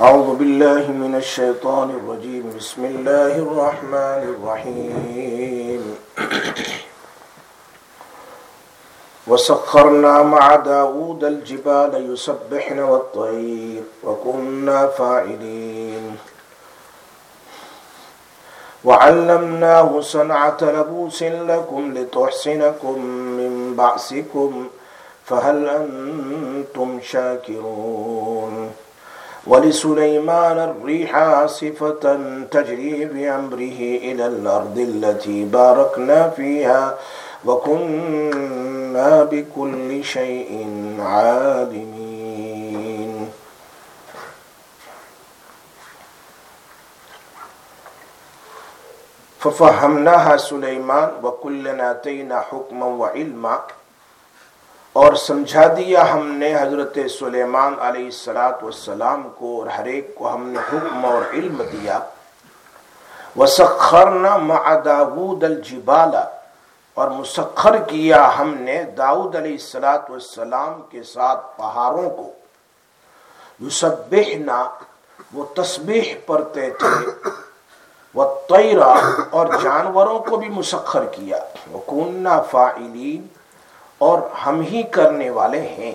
أعوذ بالله من الشيطان الرجيم. بسم الله الرحمن الرحيم. وسخرنا مع داود الجبال يسبحن والطير وكنا فاعلين. وعلمناه صنعة لبوس لكم لتحسنكم من بعثكم فهل أنتم شاكرون؟ ولسليمان الريح عاصفة تجري بأمره إلى الأرض التي باركنا فيها وكنا بكل شيء عالمين. ففهمناها سليمان وكلنا آتينا حكما وعلما اور سمجھا دیا ہم نے حضرت سلیمان علیہ السلاۃ والسلام کو اور ہر ایک کو ہم نے حکم اور علم دیا۔ وسخرنا مع داود الجبال۔ اور مسخر کیا ہم نے داود علیہ السلاۃ والسلام کے ساتھ پہاڑوں کو۔ یسبحنا، وہ تسبیح پڑھتے تھے۔ وہ اور جانوروں کو بھی مسخر کیا۔ وکوننا فاعلین۔ اور ہم ہی کرنے والے ہیں۔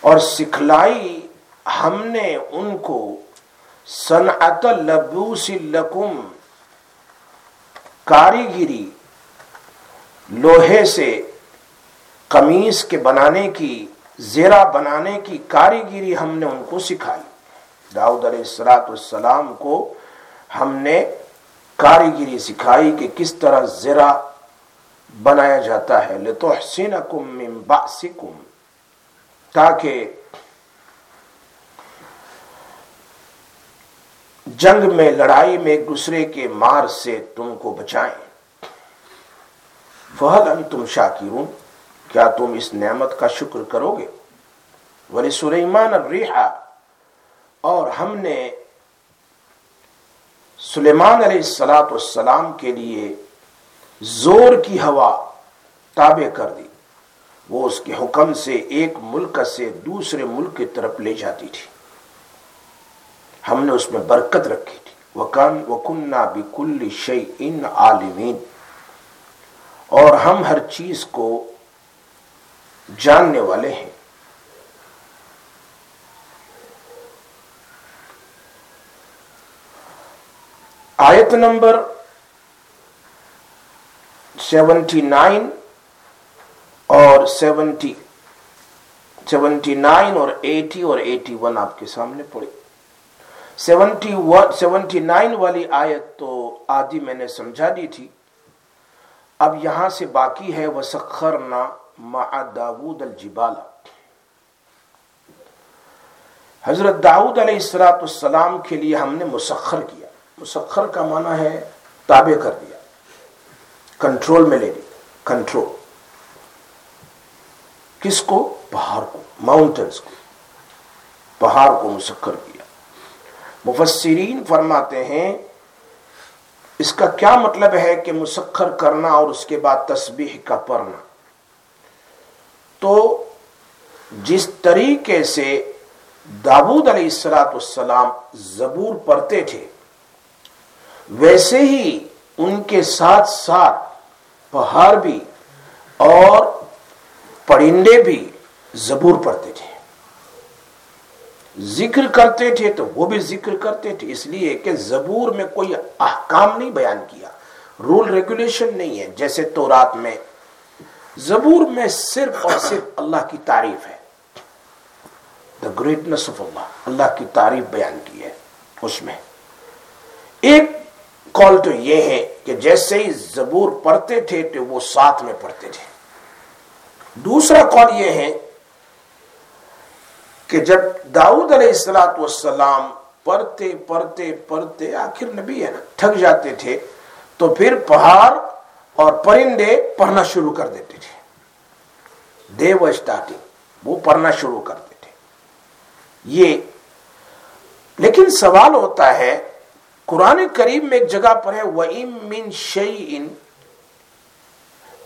اور سکھلائی ہم نے ان کو، صنعت لبوس لکم، کاریگری، لوہے سے قمیص کے بنانے کی، زیرہ بنانے کی کاریگری ہم نے ان کو سکھائی۔ داؤد علیہ السلاۃ السلام کو ہم نے کاریگری سکھائی کہ کس طرح زیرہ بنایا جاتا ہے۔ لِتُحْسِنَكُمْ مِنْ بَعْسِكُمْ تاکہ جنگ میں، لڑائی میں ایک دوسرے کے مار سے تم کو بچائیں۔ فہل ان تم شاکرون کیا تم اس نعمت کا شکر کرو گے؟ ولی سلیمان الریحہ اور ہم نے سلیمان علیہ السلام کے لیے زور کی ہوا تابع کر دی۔ وہ اس کے حکم سے ایک ملک سے دوسرے ملک کی طرف لے جاتی تھی۔ ہم نے اس میں برکت رکھی تھی۔ وکن وکنہ بکل شعی ان عالمین۔ اور ہم ہر چیز کو جاننے والے ہیں۔ آیت نمبر سیونٹی نائن اور سیونٹی سیونٹی نائن اور ایٹی اور ایٹی ون آپ کے سامنے پڑے۔ سیونٹی ون سیونٹی نائن والی آیت تو آدھی میں نے سمجھا دی تھی۔ اب یہاں سے باقی ہے، وسخرنا مع داود الجبال۔ حضرت داود علیہ السلاۃ السلام کے لیے ہم نے مسخر کیا۔ مسخر کا معنی ہے تابع کر دیا۔ کنٹرول میں لے لی۔ کنٹرول کس کو؟ پہاڑ کو۔ ماؤنٹنس کو۔ پہاڑ کو مسخر کیا۔ مفسرین فرماتے ہیں، اس کا کیا مطلب ہے کہ مسخر کرنا اور اس کے بعد تسبیح کا پڑھنا؟ تو جس طریقے سے داود علیہ السلاۃ السلام زبور پڑھتے تھے، ویسے ہی ان کے ساتھ ساتھ پہاڑ بھی اور پرندے بھی زبور پڑھتے تھے۔ ذکر کرتے تھے تو وہ بھی ذکر کرتے تھے، اس لیے کہ زبور میں کوئی احکام نہیں بیان کیا۔ رول ریگولیشن نہیں ہے، جیسے تو رات میں۔ زبور میں صرف اور صرف اللہ کی تعریف ہے۔ دا گریٹنس آف اللہ اللہ کی تعریف بیان کی ہے اس میں۔ ایک کال تو یہ ہے کہ جیسے ہی زبور پڑھتے تھے تو وہ ساتھ میں پڑھتے تھے۔ دوسرا کال یہ ہے کہ جب داؤد علیہ السلاۃ والسلام پڑھتے پڑھتے پڑھتے آخر نبی ہے نا، تھک جاتے تھے، تو پھر پہاڑ اور پرندے پڑھنا شروع کر دیتے تھے۔ دے و اسٹارٹنگ وہ پڑھنا شروع کرتے تھے۔ یہ لیکن سوال ہوتا ہے قرآن کریم میں ایک جگہ پر ہے، وَإِن مِّن شَيْءٍ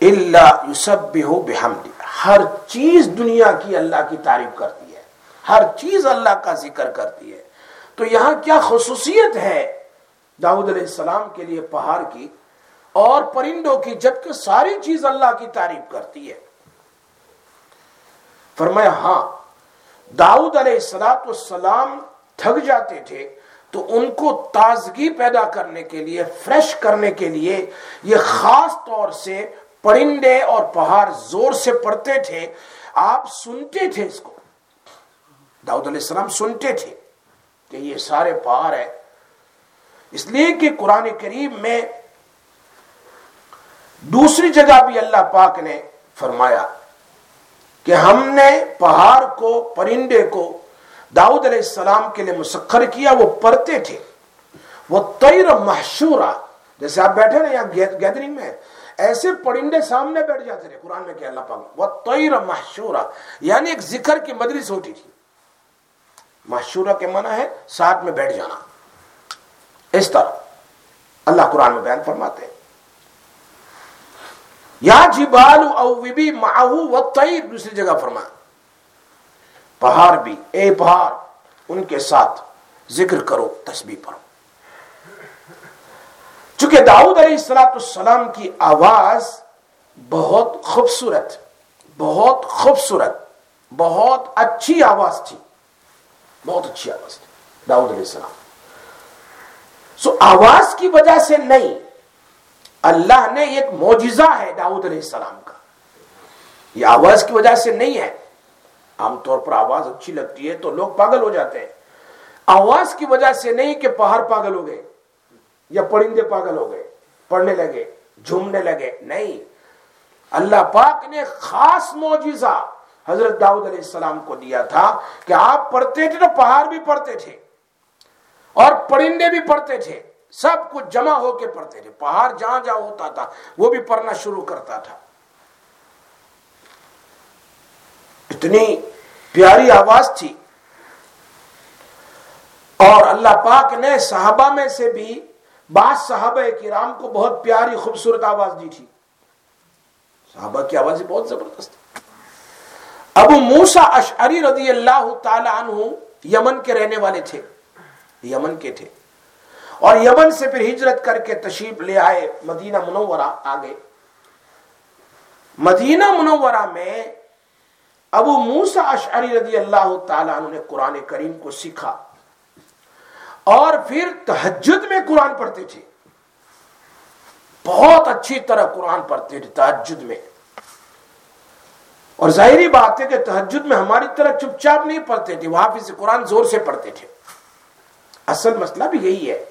إِلَّا يُسَبِّهُ بِحَمْدِ ہر چیز دنیا کی اللہ کی تعریف کرتی ہے، ہر چیز اللہ کا ذکر کرتی ہے۔ تو یہاں کیا خصوصیت ہے داؤد علیہ السلام کے لیے پہاڑ کی؟ اور پرندوں کی، جبکہ ساری چیز اللہ کی تعریف کرتی ہے۔ فرمایا ہاں داؤد علیہ السلام تھک جاتے تھے تو ان کو تازگی پیدا کرنے کے لیے فریش کرنے کے لیے یہ خاص طور سے پرندے اور پہاڑ زور سے پڑھتے تھے، آپ سنتے تھے اس کو۔ داؤد علیہ السلام سنتے تھے کہ یہ سارے پہاڑ ہے اس لیے کہ قرآن کریم میں دوسری جگہ بھی اللہ پاک نے فرمایا کہ ہم نے پہاڑ کو، پرندے کو داؤد علیہ السلام کے لیے مسخر کیا، وہ پڑھتے تھے۔ وہ تیر محشورہ، جیسے آپ بیٹھے نا یہاں گیدرنگ میں، ایسے پرندے سامنے بیٹھ جاتے تھے، قرآن میں کہ اللہ پاک وہ تیر محشورہ یعنی ایک ذکر کی مدرس ہوتی تھی۔ محشورہ کے منع ہے ساتھ میں بیٹھ جانا۔ اس طرح اللہ قرآن میں بیان فرماتے ہیں۔ یا جبال او وبی معہو و تیر دوسری جگہ فرما پہاڑ بھی، اے پہاڑ، ان کے ساتھ ذکر کرو، تسبیح پڑھو۔ چونکہ داؤد علیہ السلام کی آواز بہت خوبصورت بہت خوبصورت، بہت اچھی آواز تھی۔ بہت اچھی آواز تھی، داؤد علیہ السلام۔ سو آواز کی وجہ سے نہیں، اللہ نے ایک موجزہ ہے داؤد علیہ السلام کا۔ یہ آواز کی وجہ سے نہیں ہے عام طور پر آواز اچھی لگتی ہے تو لوگ پاگل ہو جاتے ہیں۔ آواز کی وجہ سے نہیں کہ پہاڑ پاگل ہو گئے یا پرندے پاگل ہو گئے، پڑھنے لگے، جھومنے لگے، نہیں۔ اللہ پاک نے خاص موجزہ حضرت داؤد علیہ السلام کو دیا تھا کہ آپ پڑھتے تھے تو پہاڑ بھی پڑھتے تھے اور پرندے بھی پڑھتے تھے، سب کچھ جمع ہو کے پڑھتے تھے۔ پہاڑ جہاں جہاں ہوتا تھا، وہ بھی پڑھنا شروع کرتا تھا۔ اتنی پیاری آواز تھی۔ اور اللہ پاک نے صحابہ میں سے بھی بعض صحابہ کرام کو بہت پیاری خوبصورت آواز دی تھی۔ صحابہ کی آواز بہت زبردست۔ ابو موسا اشعری رضی اللہ تعالی عنہ یمن کے رہنے والے تھے۔ یمن کے تھے۔ اور یمن سے پھر ہجرت کر کے تشریف لے آئے مدینہ منورہ آگے۔ مدینہ منورہ میں ابو موسا اشعری رضی اللہ تعالیٰ عنہ نے قرآن کریم کو سیکھا اور پھر تحجد میں قرآن پڑھتے تھے۔ بہت اچھی طرح قرآن پڑھتے تھے تحجد میں۔ اور ظاہری بات ہے کہ تحجد میں ہماری طرح چپ چاپ نہیں پڑھتے تھے وہاں پھر قرآن زور سے پڑھتے تھے۔ اصل مسئلہ بھی یہی ہے۔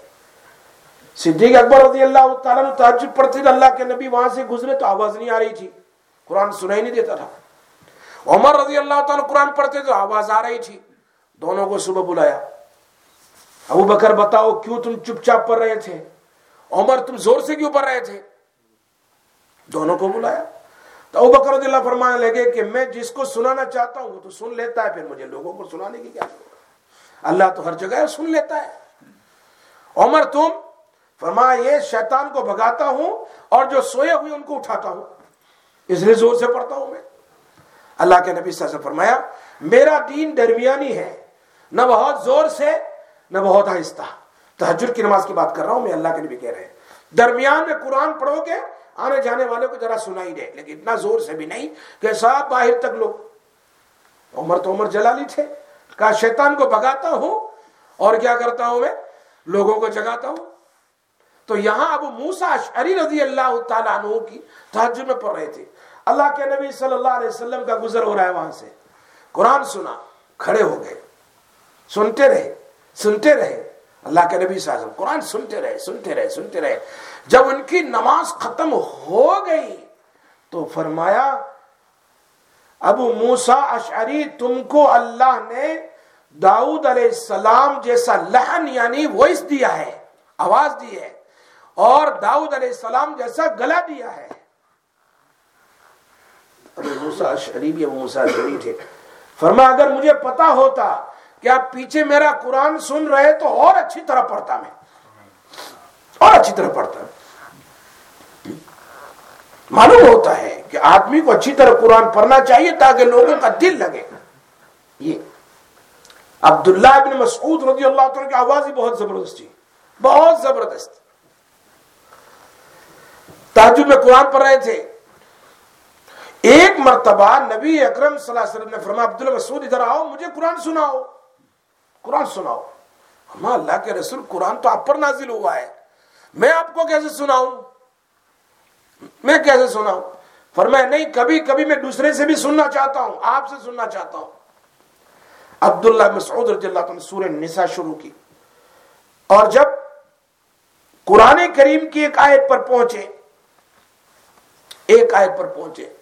صدیق اکبر رضی اللہ تعالیٰ نے تحجد پڑھتے تھے، اللہ کے نبی وہاں سے گزرے تو آواز نہیں آ رہی تھی، قرآن سنائی نہیں دیتا تھا۔ عمر رضی اللہ تعالیٰ قرآن پڑھتے تو آواز آ رہی تھی۔ دونوں کو صبح بلایا۔ ابو بکر بتاؤ کیوں تم چپ چاپ پڑھ رہے تھے؟ عمر تم زور سے کیوں پڑھ رہے تھے؟ دونوں کو بلایا۔ تو ابو بکر رضی اللہ فرمانے لگے کہ میں جس کو سنانا چاہتا ہوں وہ تو سن لیتا ہے، پھر مجھے لوگوں کو سنانے کی کیا ضرورت اللہ تو ہر جگہ سن لیتا ہے۔ عمر تم فرمایا، یہ شیطان کو بھگاتا ہوں اور جو سوئے ہوئے ان کو اٹھاتا ہوں۔ اس لیے زور سے پڑھتا ہوں میں۔ اللہ کے نبی صلی اللہ علیہ وسلم فرمایا، میرا دین درمیانی ہے، نہ بہت زور سے، نہ بہت آہستہ۔ تحجر کی نماز کی بات کر رہا ہوں، میں اللہ کے نبی کہہ رہے ہیں۔ درمیان میں قرآن پڑھو گے، آنے جانے والے کو ذرا سنائی دے، لیکن اتنا زور سے بھی نہیں کہ سب باہر تک لوگ۔ عمر تو عمر جلالی تھے۔ کہا، شیطان کو بگاتا ہوں اور کیا کرتا ہوں میں؟ لوگوں کو جگاتا ہوں۔ تو یہاں ابو موسا اشعری رضی اللہ تعالیٰ عنہ کی تحجر میں پڑھ رہے تھے۔ اللہ کے نبی صلی اللہ علیہ وسلم کا گزر ہو رہا ہے وہاں سے۔ قرآن سنا، کھڑے ہو گئے۔ سنتے رہے سنتے رہے۔ اللہ کے نبی صلی اللہ علیہ وسلم، قرآن سنتے رہے سنتے رہے سنتے رہے۔ جب ان کی نماز ختم ہو گئی تو فرمایا، ابو موسا اشعری، تم کو اللہ نے داؤد علیہ السلام جیسا لہن یعنی وائس دیا ہے، آواز دی ہے، اور داؤد علیہ السلام جیسا گلا دیا ہے۔ موسا شریف یا موسا شریف تھے۔ فرما، اگر مجھے پتا ہوتا کہ آپ پیچھے میرا قرآن سن رہے تو اور اچھی طرح پڑھتا میں۔ اور اچھی طرح پڑھتا۔ معلوم ہوتا ہے کہ آدمی کو اچھی طرح قرآن پڑھنا چاہیے تاکہ لوگوں کا دل لگے۔ یہ عبداللہ ابن مسعود رضی اللہ تعالیٰ کی آواز ہی بہت زبردست تھی۔ بہت زبردست۔ تاجر میں قرآن پڑھ رہے تھے۔ ایک مرتبہ نبی اکرم صلی اللہ علیہ وسلم نے فرمایا، عبداللہ مسعود، ادھر آؤ، مجھے قرآن سناؤ۔ قرآن سناؤ۔ ہم اللہ کے رسول قرآن تو آپ پر نازل ہوا ہے۔ میں آپ کو کیسے سناؤں؟ میں کیسے سناؤں؟ فرمایا، نہیں، کبھی کبھی میں دوسرے سے بھی سننا چاہتا ہوں، آپ سے سننا چاہتا ہوں۔ عبداللہ مسعود رضی اللہ عنہ سورہ نساء شروع کی۔ اور جب قرآن کریم کی ایک آیت پر پہنچے، ایک آیت پر پہنچے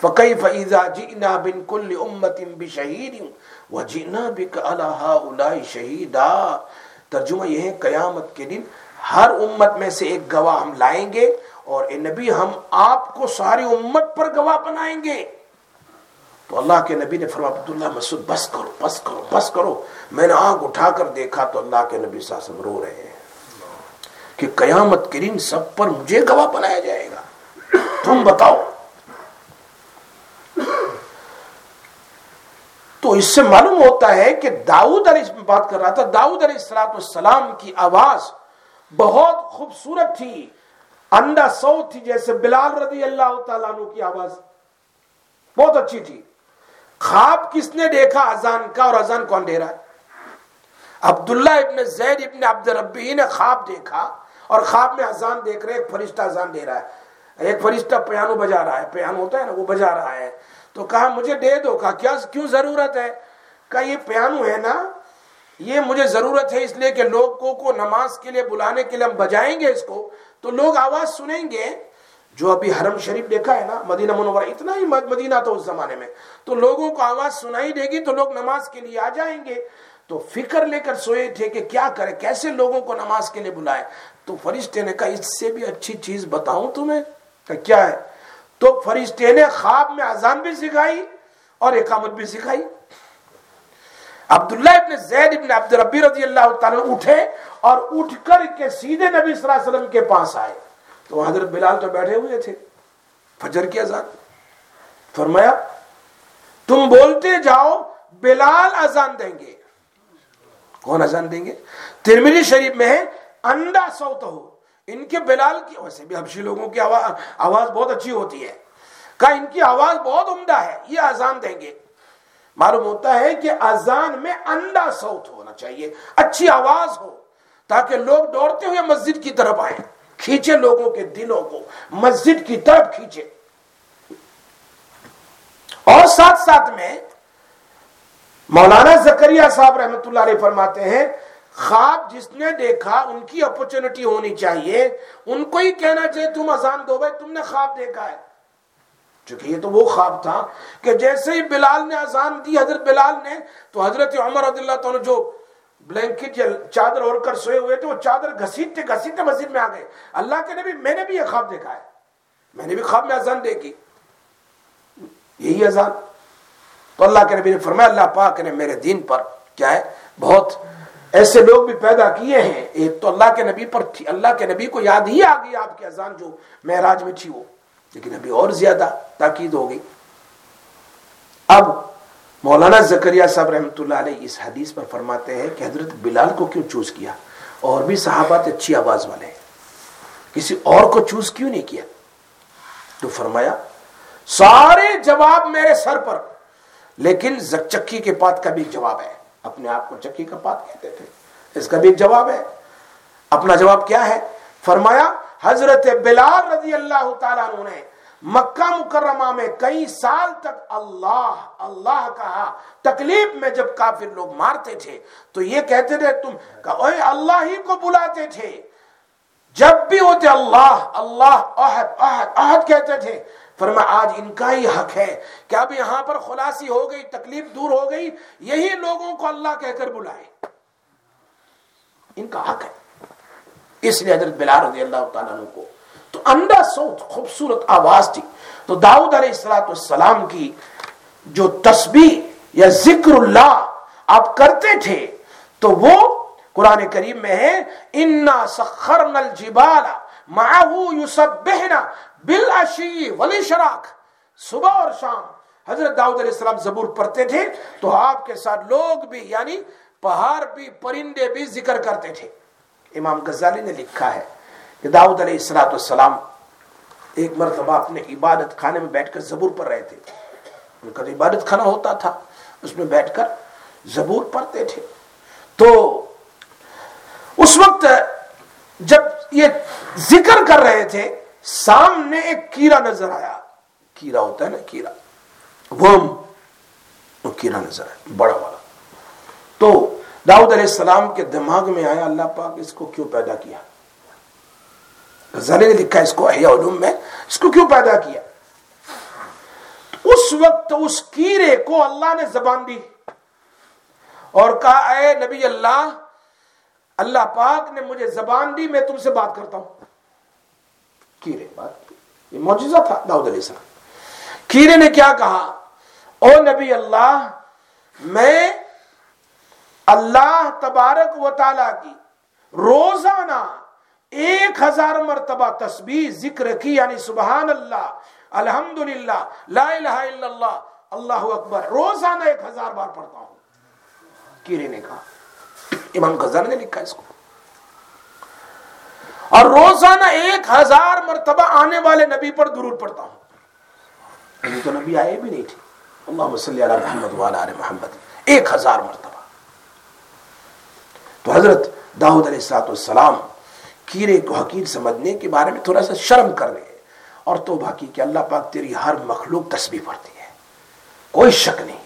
فَقَيْفَ إِذَا جِئْنَا بِن كُلِّ أُمَّةٍ بِشَهِيدٍ وَجِئْنَا بِكَ عَلَى هَؤُلَاءِ شَهِيدًا۔ ترجمہ یہ ہے، قیامت کے دن ہر امت میں سے ایک گواہ ہم لائیں گے اور اے نبی ہم آپ کو ساری امت پر گواہ بنائیں گے۔ تو اللہ کے نبی نے فرما عبداللہ مسعود، بس کرو بس کرو بس کرو۔ میں نے آنکھ اٹھا کر دیکھا تو اللہ کے نبی صلی اللہ علیہ وسلم رو رہے ہیں۔ کہ قیامت کے دن سب پر مجھے گواہ بنایا جائے گا۔ تم بتاؤ تو اس سے معلوم ہوتا ہے کہ داؤد علیہ بات کر رہا تھا، داؤد علیہ السلام کی آواز بہت خوبصورت تھی انڈا سو تھی، جیسے بلال رضی اللہ تعالیٰ عنہ کی آواز۔ بہت اچھی تھی۔ خواب کس نے دیکھا؟ ازان کا، اور ازان کون دے رہا ہے؟ عبداللہ ابن زید ابن عبد ربی نے خواب دیکھا، اور خواب میں ازان دیکھ رہے، ایک فرشتہ ازان دے رہا ہے۔ ایک فرشتہ پیانو بجا رہا ہے، پیانو ہوتا ہے نا، وہ بجا رہا ہے۔ تو کہا مجھے دے دو، کہا، کیا، کیوں ضرورت ہے؟ کہا، یہ پیانو ہے نا، یہ مجھے ضرورت ہے اس لیے کہ لوگوں کو نماز کے لیے بلانے کے لیے ہم بجائیں گے اس کو، تو لوگ آواز سنیں گے۔ جو ابھی حرم شریف دیکھا ہے نا، مدینہ منورہ، اتنا ہی مدینہ تھا اس زمانے میں۔ تو لوگوں کو آواز سنائی دے گی تو لوگ نماز کے لیے آ جائیں گے۔ تو فکر لے کر سوئے تھے کہ کیا کرے، کیسے لوگوں کو نماز کے لیے بلائے؟ تو فرشتے نے کہا، اس سے بھی اچھی چیز بتاؤں تمہیں کہ کیا ہے؟ تو فرشتے نے خواب میں اذان بھی سکھائی اور اقامت بھی سکھائی۔ عبداللہ ابن زید ابن عبد ربی رضی اللہ تعالیٰ اٹھے اور اٹھ کر کے سیدھے نبی صلی اللہ علیہ وسلم کے پاس آئے۔ تو حضرت بلال تو بیٹھے ہوئے تھے۔ فجر کی اذان۔ فرمایا، تم بولتے جاؤ، بلال اذان دیں گے۔ کون اذان دیں گے؟ ترملی شریف میں ہے، انڈا سوت ہو ان کے بلال کی ویسے بھی حبشی لوگوں کی آواز آواز بہت اچھی ہوتی ہے۔ کہا، ان کی آواز بہت عمدہ ہے، یہ اذان دیں گے۔ معلوم ہوتا ہے کہ اذان میں انڈا سوت ہونا چاہیے، اچھی آواز ہو، تاکہ لوگ دوڑتے ہوئے مسجد کی طرف آئیں، کھینچے لوگوں کے دلوں کو، مسجد کی طرف کھینچے۔ اور ساتھ ساتھ میں مولانا زکریہ صاحب رحمت اللہ علیہ فرماتے ہیں خواب جس نے دیکھا، ان کی اپرچونٹی ہونی چاہیے۔ ان کو ہی کہنا چاہیے، تم اذان دو بھائی، تم نے خواب دیکھا ہے۔ چونکہ یہ تو وہ خواب تھا کہ جیسے ہی بلال نے اذان دی، حضرت بلال نے، تو حضرت عمر رضی اللہ تعالیٰ جو بلینکٹ یا چادر اوڑھ کر سوئے ہوئے تھے، وہ چادر گھسیٹتے گھسیٹتے مسجد میں آ گئے۔ اللہ کے نبی، میں نے بھی یہ خواب دیکھا ہے۔ میں نے بھی خواب میں اذان دیکھی۔ یہی اذان۔ تو اللہ کے نبی نے فرمایا، اللہ پاک نے میرے دین پر کیا ہے؟ بہت ایسے لوگ بھی پیدا کیے ہیں، ایک تو اللہ کے نبی پر تھی، اللہ کے نبی کو یاد ہی آ گئی آپ کی اذان جو معراج میں تھی وہ، لیکن ابھی اور زیادہ تاکید ہو گئی اب مولانا زکریہ صاحب رحمۃ اللہ علیہ اس حدیث پر فرماتے ہیں کہ حضرت بلال کو کیوں چوز کیا؟ اور بھی صحابات اچھی آواز والے ہیں۔ کسی اور کو چوز کیوں نہیں کیا؟ تو فرمایا، سارے جواب میرے سر پر، لیکن چکی کے پات کا بھی جواب ہے۔ اپنے آپ کو چکی کا پات کہتے تھے۔ اس کا بھی ایک جواب ہے۔ اپنا جواب کیا ہے؟ فرمایا، حضرت بلال رضی اللہ تعالیٰ عنہ نے مکہ مکرمہ میں کئی سال تک اللہ اللہ کہا، تکلیف میں جب کافر لوگ مارتے تھے، تو یہ کہتے تھے، تم کہ اللہ ہی کو بلاتے تھے۔ جب بھی ہوتے، اللہ اللہ، احد احد احد کہتے تھے۔ فرما، آج ان کا ہی حق ہے کہ اب یہاں پر خلاصی ہو گئی، تکلیف دور ہو گئی، یہی لوگوں کو اللہ کہہ کر بلائے۔ ان کا حق ہے۔ اس لیے حضرت بلال رضی اللہ تعالیٰ عنہ کو تو انڈا سوت، خوبصورت آواز تھی۔ تو داؤد علیہ السلام والسلام کی جو تسبیح یا ذکر اللہ آپ کرتے تھے، تو وہ قرآن کریم میں ہے، انا سخرنا الجبال معاہو معه يسبحنا بالعشي والاشراق صبح اور شام حضرت داؤد علیہ السلام زبور پڑھتے تھے تو آپ کے ساتھ لوگ بھی یعنی پہاڑ بھی، پرندے بھی ذکر کرتے تھے۔ امام غزالی نے لکھا ہے کہ داؤد علیہ السلاۃ السلام ایک مرتبہ اپنے عبادت خانے میں بیٹھ کر زبور پڑھ رہے تھے۔ ان کا عبادت خانہ ہوتا تھا، اس میں بیٹھ کر زبور پڑھتے تھے۔ تو اس وقت جب یہ ذکر کر رہے تھے، سامنے ایک کیڑا نظر آیا۔ کیڑا ہوتا ہے نا، کیڑا۔ وہ کیڑا نظر آیا، بڑا والا۔ تو داؤد علیہ السلام کے دماغ میں آیا، اللہ پاک اس کو کیوں پیدا کیا؟ غزالی نے لکھا، اس کو احیاء علوم میں اس کو کیوں پیدا کیا؟ اس وقت اس کیڑے کو اللہ نے زبان دی اور کہا، اے نبی اللہ اللہ پاک نے مجھے زبان دی، میں تم سے بات کرتا ہوں۔ کیڑے، بات۔ یہ موجزہ تھا، داؤد علیہ السلام۔ کیڑے نے کیا کہا؟ او نبی اللہ، میں اللہ تبارک و تعالی کی روزانہ ایک ہزار مرتبہ تسبیح، ذکر کی یعنی سبحان اللہ، الحمدللہ، لا الہ الا اللہ اللہ اکبر، روزانہ ایک ہزار بار پڑھتا ہوں۔ کیرے نے کہا۔ امام غزال نے لکھا اس کو۔ اور روزانہ ایک ہزار مرتبہ آنے والے نبی پر درود پڑھتا ہوں۔ ابھی تو نبی آئے بھی نہیں تھے۔ اللہ صلی اللہ محمد والا محمد۔ ایک ہزار مرتبہ۔ تو حضرت داؤد علیہ السلام کیرے کو حقیر سمجھنے کے بارے میں تھوڑا سا شرم کر رہے اور توبہ کی کہ اللہ پاک تیری ہر مخلوق تسبیح پڑھتی ہے۔ کوئی شک نہیں۔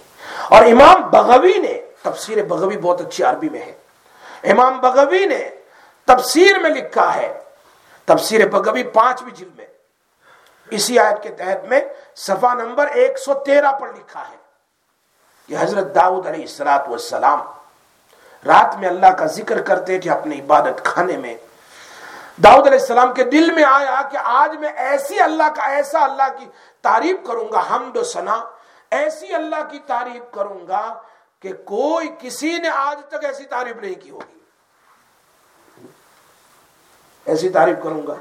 اور امام بغوی نے، تفسیر بغوی بہت اچھی عربی میں ہے۔ امام بغوی نے تفسیر میں لکھا ہے، تفسیر بغوی پانچویں جلد میں، اسی آیت کے تحت میں صفحہ نمبر ایک سو تیرہ پر لکھا ہے کہ حضرت داؤد علیہ السلاۃ والسلام رات میں اللہ کا ذکر کرتے تھے اپنے عبادت خانے میں۔ داؤد علیہ السلام کے دل میں آیا کہ آج میں ایسی اللہ کا، ایسا اللہ کی تعریف کروں گا، حمد و ثنا، ایسی اللہ کی تعریف کروں گا کہ کوئی کسی نے آج تک ایسی تعریف نہیں کی ہوگی۔ ایسی تعریف کروں گا۔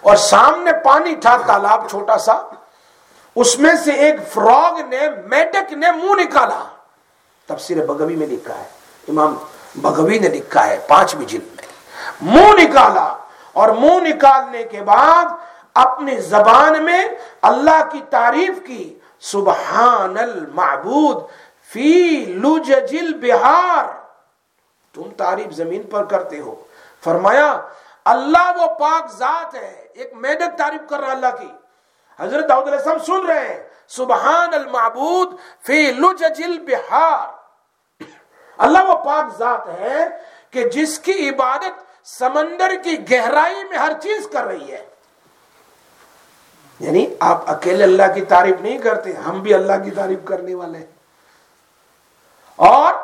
اور سامنے پانی تھا، تالاب چھوٹا سا۔ اس میں سے ایک فراغ نے، میٹک نے منہ نکالا۔ تفسیر بغوی میں لکھا ہے۔ امام بغوی نے لکھا ہے پانچویں جلد میں۔ منہ نکالا۔ اور منہ نکالنے کے بعد اپنی زبان میں اللہ کی تعریف کی۔ سبحان المعبود فی لججل بہار تم تعریف زمین پر کرتے ہو۔ فرمایا، اللہ وہ پاک ذات ہے، ایک میڈک تعریف کر رہا اللہ کی۔ حضرت داؤد علیہ السلام سن رہے ہیں، سبحان المعبود فی لججل بہار اللہ وہ پاک ذات ہے کہ جس کی عبادت سمندر کی گہرائی میں ہر چیز کر رہی ہے۔ یعنی آپ اکیلے اللہ کی تعریف نہیں کرتے، ہم بھی اللہ کی تعریف کرنے والے ہیں۔ اور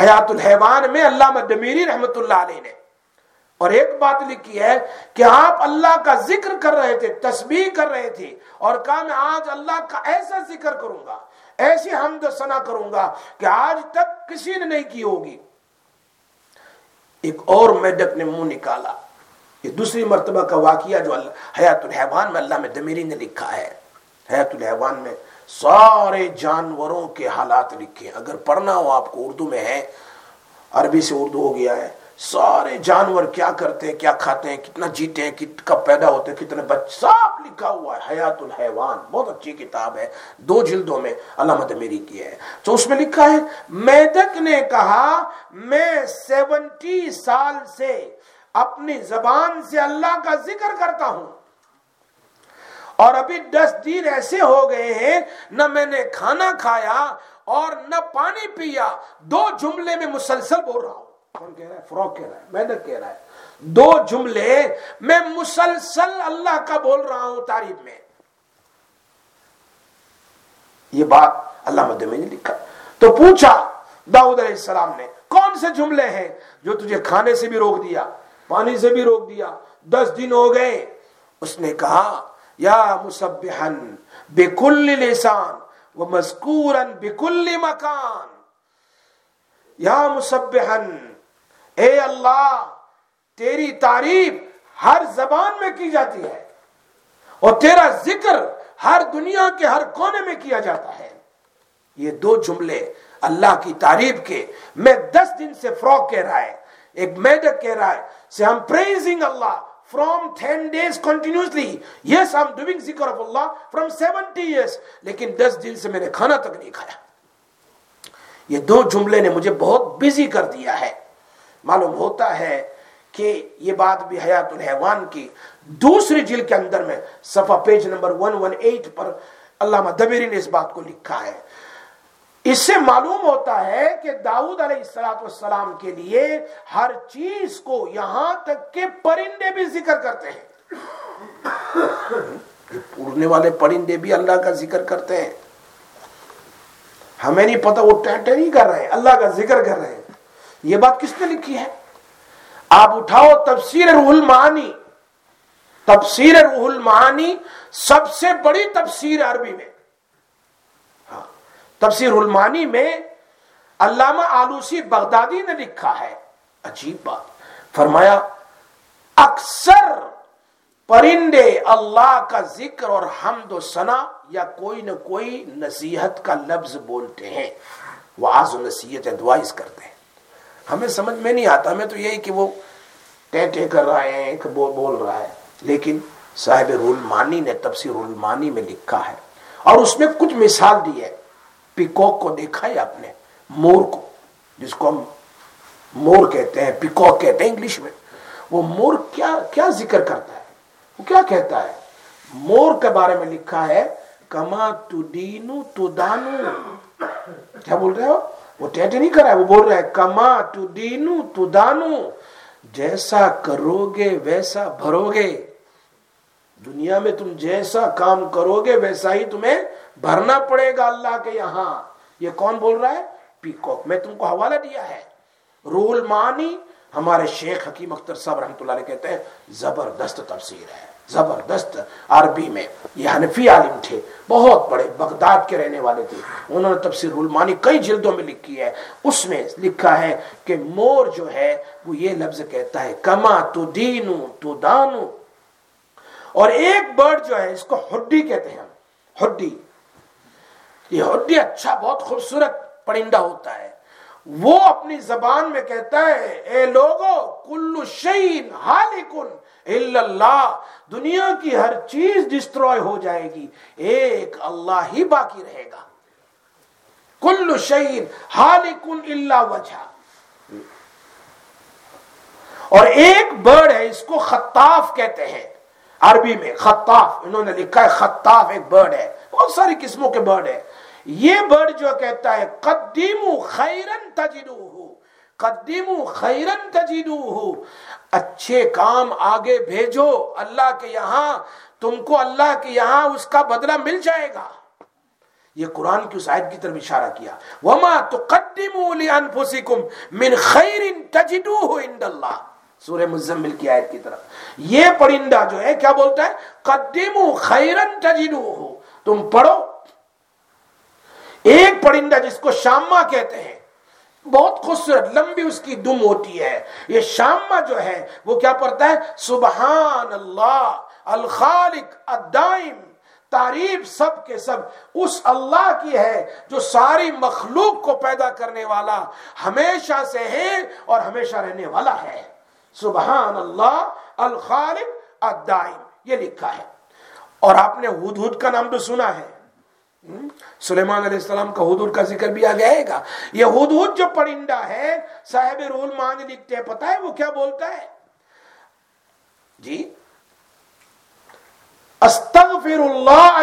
حیات الحیوان میں اللہ مدمیری رحمت اللہ علیہ نے اور ایک بات لکھی ہے کہ آپ اللہ کا ذکر کر رہے تھے، تسبیح کر رہے تھے، اور کہا میں آج اللہ کا ایسا ذکر کروں گا، ایسی حمد سنا کروں گا کہ آج تک کسی نے نہیں کی ہوگی۔ ایک اور میڈک نے منہ نکالا۔ یہ دوسری مرتبہ کا واقعہ جو اللہ حیات الحیوان میں اللہ میں دمیری نے لکھا ہے۔ حیات الحیوان میں سارے جانوروں کے حالات لکھے اگر پڑھنا ہو آپ کو اردو میں ہے، عربی سے اردو ہو گیا ہے، سارے جانور کیا کرتے ہیں، کیا کھاتے ہیں، کتنا جیتے ہیں کب پیدا ہوتے ہیں، کتنے بچ سب لکھا ہوا ہے۔ حیات الحیوان، بہت اچھی کتاب ہے۔ دو جلدوں میں علامت میری کی ہے۔ تو اس میں لکھا ہے، میدک نے کہا، میں سیونٹی سال سے اپنی زبان سے اللہ کا ذکر کرتا ہوں۔ اور ابھی دس دن ایسے ہو گئے ہیں، نہ میں نے کھانا کھایا اور نہ پانی پیا۔ دو جملے میں مسلسل بول رہا ہوں۔ کون کہہ رہا ہے؟ فروغ کہہ رہا ہے میدک کہہ رہا ہے۔ دو جملے میں مسلسل اللہ کا بول رہا ہوں تعریف میں۔ یہ بات اللہ مدمی نے لکھا۔ تو پوچھا داؤد علیہ السلام نے، کون سے جملے ہیں جو تجھے کھانے سے بھی روک دیا؟ پانی سے بھی روک دیا۔ دس دن ہو گئے۔ اس نے کہا، یا مسبحن بکل لسان و مذکورن بکل مکان۔ یا مسبحن اے اللہ، تیری تعریف ہر زبان میں کی جاتی ہے اور تیرا ذکر ہر دنیا کے ہر کونے میں کیا جاتا ہے۔ یہ دو جملے اللہ کی تعریف کے میں دس دن سے فروغ کہہ رہا ہے۔ ایک میڈک کہہ رہا ہے۔ سے ہم praising Allah from ten days continuously yes ہم ڈوئنگ ذکر of Allah from seventy years لیکن دس دن سے میں نے کھانا تک نہیں کھایا. یہ دو جملے نے مجھے بہت بزی کر دیا ہے. معلوم ہوتا ہے کہ یہ بات بھی حیات الحیوان کی دوسری جل کے اندر میں صفحہ پیج نمبر 118 پر علامہ دبیری نے اس بات کو لکھا ہے. اس سے معلوم ہوتا ہے کہ داؤد علیہ السلام کے لیے ہر چیز کو یہاں تک کہ پرندے بھی ذکر کرتے ہیں۔ اڑنے والے پرندے بھی اللہ کا ذکر کرتے ہیں۔ ہمیں نہیں پتا وہ ٹینٹے نہیں کر رہے ہیں، اللہ کا ذکر کر رہے ہیں۔ یہ بات کس نے لکھی ہے؟ آپ اٹھاؤ تفسیر روح المعانی۔ تفسیر روح المعانی سب سے بڑی تفسیر عربی میں۔ تفسیر المانی میں علامہ آلوسی بغدادی نے لکھا ہے۔ عجیب بات۔ فرمایا، اکثر پرندے اللہ کا ذکر اور حمد و ثنا یا کوئی نہ کوئی نصیحت کا لفظ بولتے ہیں۔ وہ و نصیحت ایڈوائز کرتے ہیں۔ ہمیں سمجھ میں نہیں آتا۔ ہمیں تو یہی کہ وہ ٹے کر رہے ہیں بول رہا ہے۔ لیکن صاحب رول مانی نے تفسیر المانی میں لکھا ہے۔ اور اس میں کچھ مثال دی ہے۔ پیکوک کو دیکھا ہے آپ نے؟ مور کو، جس کو ہم مور کہتے ہیں، پیکوک کہتے ہیں انگلش میں۔ وہ مور کیا کیا ذکر کرتا ہے؟ وہ کیا کہتا ہے؟ مور کے بارے میں لکھا ہے، کما تو دینو تو دانو۔ کیا بول رہے ہو؟ وہ ٹیٹ نہیں کر رہا ہے، وہ بول رہا ہے، کما تو دینو تو دانو۔ جیسا کرو گے، ویسا بھرو گے۔ دنیا میں تم جیسا کام کرو گے ویسا ہی تمہیں بھرنا پڑے گا اللہ کے یہاں۔ یہ کون بول رہا ہے؟ پیکوک میں تم کو حوالہ دیا ہے۔ رول مانی ہمارے شیخ حکیم اختر صاحب رحمۃ اللہ علیہ کہتے ہیں، زبردست تفسیر ہے۔ زبردست۔ عربی میں۔ یہ حنفی عالم تھے۔ بہت بڑے۔ بغداد کے رہنے والے تھے۔ انہوں نے تفسیر المانی کئی جلدوں میں لکھی ہے۔ اس میں لکھا ہے کہ مور جو ہے، وہ یہ لفظ کہتا ہے، کما تو دینو تو دانو اور ایک برڈ جو ہے، اس کو ہڈی کہتے ہیں ہڈی۔ یہ ہڈی اچھا بہت خوبصورت پرندہ ہوتا ہے۔ وہ اپنی زبان میں کہتا ہے، اے لوگو کلو شعین حالکن اللہ۔ دنیا کی ہر چیز ڈسٹروائے ہو جائے گی۔ ایک اللہ ہی باقی رہے گا۔ کل شعین حالکن اللہ وجہ۔ اور ایک برڈ ہے، اس کو خطاف کہتے ہیں۔ عربی میں خطاف، انہوں نے لکھا ہے خطاف ایک برڈ ہے۔ بہت ساری قسموں کے برڈ ہے یہ برڈ جو کہتا ہے، قدیمو خیرن تجدو قدیمو خیرن تجدو اچھے کام آگے بھیجو، اللہ کے یہاں، تم کو اللہ کے یہاں اس کا بدلہ مل جائے گا۔ یہ قرآن کی اس آیت کی طرف اشارہ کیا۔ وما تقدموا لانفسکم من خیر تجدوه عند اللہ سورہ مزمل کی آیت کی طرف۔ یہ پرندہ جو ہے، کیا بولتا ہے؟ قدموا خیرن تجدوه تم پڑھو۔ ایک پرندہ جس کو شامہ کہتے ہیں، بہت خوبصورت، لمبی اس کی دم ہوتی ہے۔ یہ شامہ جو ہے، وہ کیا پڑھتا ہے؟ سبحان اللہ الخالق، الدائم۔ تعریف سب کے سب۔ اس اللہ کی ہے جو ساری مخلوق کو پیدا کرنے والا ہمیشہ سے ہے اور ہمیشہ رہنے والا ہے۔ سبحان اللہ الخالق، الدائم، یہ لکھا ہے۔ اور آپ نے ہد کا نام تو سنا ہے۔ سلیمان علیہ السلام کا حدود کا ذکر بھی آ جائے گا۔ یہ حدود جو پرندہ ہے، صاحب رول مان لکھتے ہیں پتا ہے وہ کیا بولتا ہے؟ جی استغفر اللہ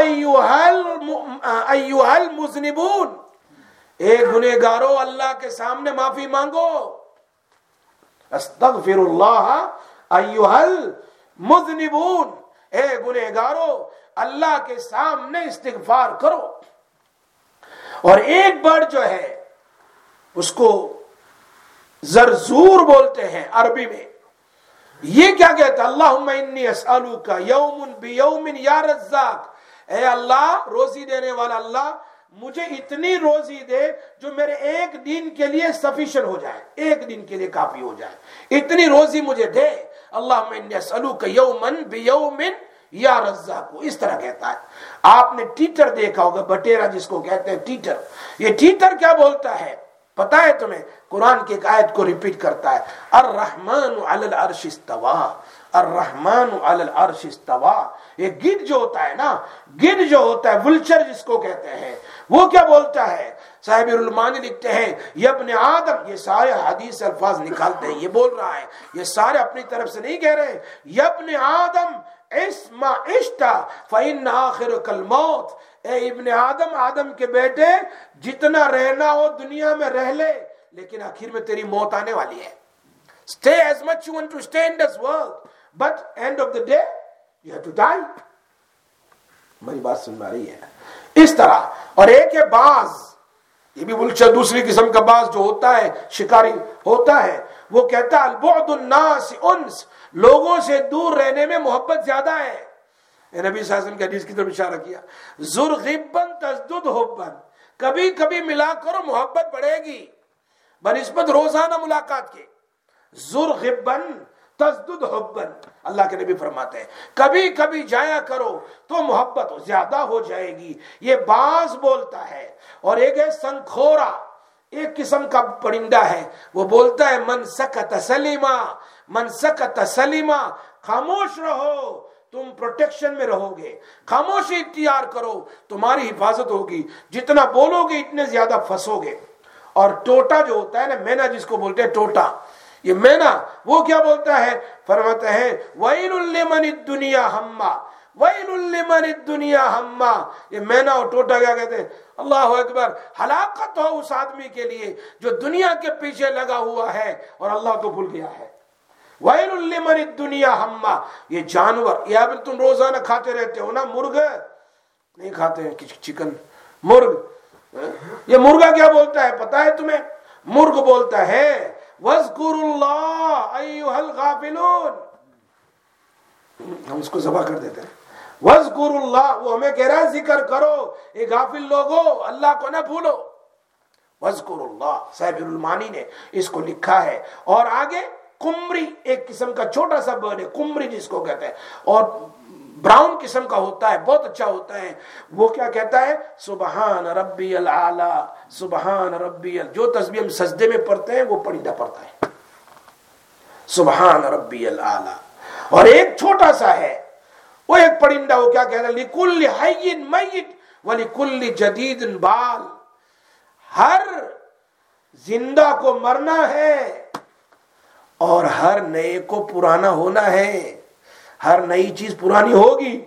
ایوہ المذنبون۔ اے گنہگارو اللہ کے سامنے معافی مانگو۔ استغفر اللہ ایوہ المذنبون اے گنہگارو، اللہ کے سامنے استغفار کرو۔ اور ایک بڑ جو ہے، اس کو زرزور بولتے ہیں عربی میں۔ یہ کیا کہتا اللہ انی اسالو کا یومن بیومن یا رزاق۔ اے اللہ، روزی دینے والا اللہ مجھے اتنی روزی دے جو میرے ایک دن کے لیے سفیشن ہو جائے، ایک دن کے لیے کافی ہو جائے۔ اتنی روزی مجھے دے۔ اللہ انی یومن بیومن یا رزا کو اس طرح کہتا ہے۔ آپ نے ٹیٹر دیکھا ہوگا، بٹیرا جس کو کہتے ہیں، ٹیٹر۔ یہ ٹیٹر کیا بولتا ہے؟ پتا ہے تمہیں؟ قرآن کی ایک آیت کو ریپیٹ کرتا ہے۔ الرحمن علی العرش استوا الرحمن علی العرش استوا یہ گد جو ہوتا ہے نا گد جو ہوتا ہے، ولچر جس کو کہتے ہیں، وہ کیا بولتا ہے؟ صاحب المانی لکھتے ہیں، یہ ابن آدم، یہ سارے حدیث الفاظ نکالتے ہیں، یہ بول رہا ہے۔ یہ سارے اپنی طرف سے نہیں کہہ رہے۔ یہ ابن آدم اسما اشتا فإن آخر کل موت اے ابن آدم آدم کے بیٹے، جتنا رہنا ہو دنیا میں رہ لے، لیکن آخر میں تیری موت آنے والی ہے۔ Stay as much you want to stay in this world. But end of the day you have to die. میری بات سن میں رہی ہے اس طرح اور ایک ہے باز یہ بھی بلچہ دوسری قسم کا باز جو ہوتا ہے شکاری ہوتا ہے وہ کہتا ہے البعد الناس انس لوگوں سے دور رہنے میں محبت زیادہ ہے اے نبی صلی اللہ علیہ وسلم کے حدیث کی طرف اشارہ کیا زرغبن تزدد حبن کبھی کبھی ملا کرو محبت بڑھے گی بنسبت روزانہ ملاقات کے زرغبن تزدد حبن اللہ کے نبی فرماتے ہیں، کبھی کبھی جایا کرو تو محبت زیادہ ہو جائے گی۔ یہ باز بولتا ہے۔ اور ایک ہے سنکھورا، ایک قسم کا پرندہ ہے۔ وہ بولتا ہے، من سکت سلیما، من سکت سلیما، خاموش رہو، تم پروٹیکشن میں رہو گے۔ خاموشی اختیار کرو، تمہاری حفاظت ہوگی۔ جتنا بولو گے، اتنے زیادہ پھنسو گے۔ اور ٹوٹا جو ہوتا ہے نا، مینا جس کو بولتے ہیں، ٹوٹا۔ یہ مینا وہ کیا بولتا ہے؟ فرماتا ہے وَإِلُ لِمَنِ الدُّنِيَا ہمّا وَإِلُ لِمَنِ الدُّنِيَا ہمّا یہ مینا اور ٹوٹا کیا کہتے ہیں؟ اللہ اکبر، ہلاکت ہو اس آدمی کے لیے جو دنیا کے پیچھے لگا ہوا ہے اور اللہ کو بھول گیا ہے۔ وَإِلُ لِمَنِ الدُّنِيَا ہمّا یہ جانور، یہ اب تم روزانہ کھاتے رہتے ہو نا مرغ؟ نہیں کھاتے ہیں چکن، مرغ۔ یہ مرغا کیا بولتا ہے؟ پتا ہے تمہیں؟ مرغ بولتا ہے وَذْكُرُ اللَّهَ أَيُّهَا الْغَافِلُونَ. ہم اس کو ذبح کر دیتے ہیں. وَذْكُرُ اللَّهَ وہ ہمیں کہہ رہا ہے، ذکر کرو. اے غافل لوگو، اللہ کو نہ بھولو. وَذْكُرُ اللَّهَ صاحب المانی نے اس کو لکھا ہے. اور آگے کمری، ایک قسم کا چھوٹا سا برڈ ہے، کمری جس کو کہتے ہیں. اور براؤن قسم کا ہوتا ہے، بہت اچھا ہوتا ہے. وہ کیا کہتا ہے؟ سبحان ربی العالی. سبحان ربی، جو تسبیح ہم سجدے میں پڑھتے ہیں، وہ پرندہ پڑھتا ہے۔ سبحان ربی العالی۔ اور ایک چھوٹا سا ہے، وہ ایک پرندہ، وہ کیا کہتا ہے؟ لکل حین میت ولکل جدید بال۔ ہر زندہ کو مرنا ہے اور ہر نئے کو پرانا ہونا ہے۔ ہر نئی چیز پرانی ہوگی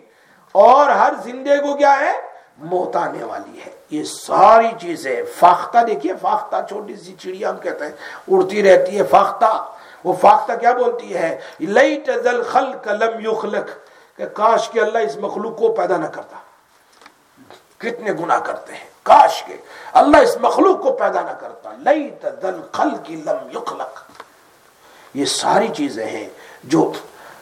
اور ہر زندے کو کیا ہے؟ موت آنے والی ہے۔ یہ ساری چیزیں، فاختہ دیکھیے، فاختہ چھوٹی سی چڑیا ہم کہتے ہیں، اڑتی رہتی ہے، فاختہ۔ وہ فاختہ کیا بولتی ہے؟ لیٹ ذل خلق لم یخلق۔ کہ کاش کہ اللہ اس مخلوق کو پیدا نہ کرتا۔ کتنے گناہ کرتے ہیں۔ کاش کے اللہ اس مخلوق کو پیدا نہ کرتا۔ لیٹ ذل خلق لم یخلق۔ یہ ساری چیزیں ہیں جو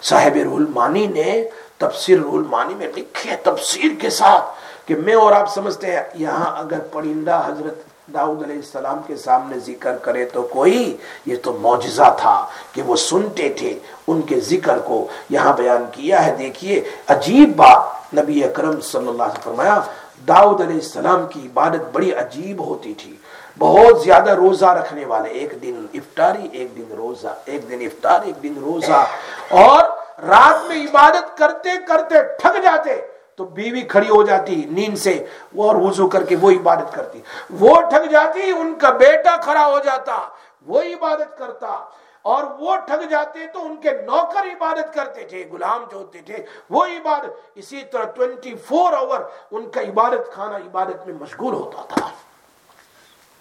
صاحب رول مانی نے تفسیر رول مانی میں لکھی ہے، تفسیر کے ساتھ۔ کہ میں اور آپ سمجھتے ہیں، یہاں اگر پرندہ حضرت داؤد علیہ السلام کے سامنے ذکر کرے تو کوئی، یہ تو معجزہ تھا کہ وہ سنتے تھے ان کے ذکر کو۔ یہاں بیان کیا ہے، دیکھیے، عجیب بات نبی اکرم صلی اللہ علیہ فرمایا، داؤد علیہ السلام کی عبادت بڑی عجیب ہوتی تھی۔ بہت زیادہ روزہ رکھنے والے، ایک دن افطاری، ایک دن روزہ، ایک دن افطار، ایک دن روزہ۔ اور رات میں عبادت کرتے کرتے تھک جاتے۔ تو بیوی کھڑی ہو جاتی نیند سے، وہ اور وضو کر کے وہ عبادت کرتی۔ وہ تھک جاتی، ان کا بیٹا کھڑا ہو جاتا، وہ عبادت کرتا۔ اور وہ ٹھگ جاتے تو ان کے نوکر عبادت کرتے تھے، غلام جو ہوتے تھے، وہ عبادت۔ اسی طرح ٹوینٹی فور آور ان کا عبادت کھانا عبادت میں مشغول ہوتا تھا۔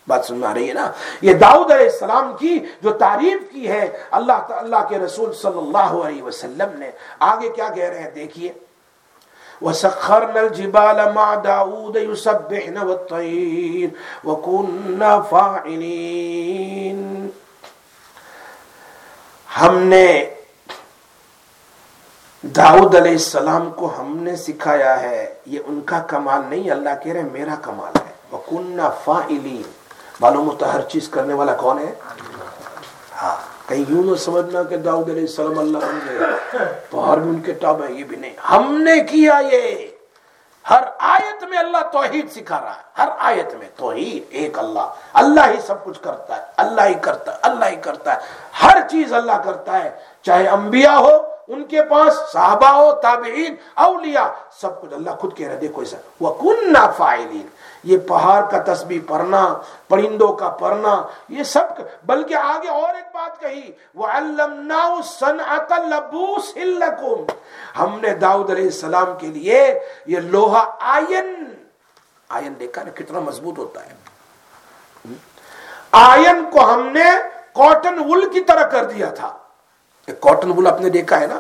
بات سن میں آ رہی ہے نا؟ یہ داؤد علیہ السلام کی جو تعریف کی ہے، اللہ اللہ کے رسول صلی اللہ علیہ وسلم نے۔ آگے کیا کہہ رہے ہیں؟ دیکھیے۔ وسخرنا الجبال مع داود يسبحن والطير وكنا فاعلين. ہم نے داؤد علیہ السلام کو ہم نے سکھایا ہے، یہ ان کا کمال نہیں، اللہ کہہ رہے میرا کمال ہے۔ وَكُنَّا فَائِلِينَ معلوم ہوتا ہر چیز کرنے والا کون ہے؟ ہاں۔ کہیں یوں نہ سمجھنا کہ داؤد علیہ السلام اللہ بن گئے پہاڑ بھی ان کے ٹاب ہے یہ بھی نہیں۔ ہم نے کیا یہ؟ ہر آیت میں اللہ توحید سکھا رہا ہے۔ ہر آیت میں توحید، ایک اللہ۔ اللہ ہی سب کچھ کرتا ہے، اللہ ہی کرتا ہے، اللہ ہی کرتا ہے۔ ہر چیز اللہ کرتا ہے۔ چاہے انبیاء ہو، ان کے پاس صحابہ ہو، تابعین، اولیاء، سب کچھ اللہ خود کہہ رہے دیکھو ایسا وَكُنَّا فَائِلِينَ یہ پہاڑ کا تسبیح پڑھنا، پرندوں کا پڑھنا، یہ سب بلکہ آگے اور ایک بات کہی، وَعَلَّمْنَاهُ سَنْعَةَ لَبُوسِ لَكُمْ۔ ہم نے داؤد علیہ السلام کے لیے یہ لوہا آئین آئین دیکھا نا کتنا مضبوط ہوتا ہے۔ آئین کو ہم نے کاٹن وول کی طرح کر دیا تھا۔ کاٹن وول آپ نے دیکھا ہے نا،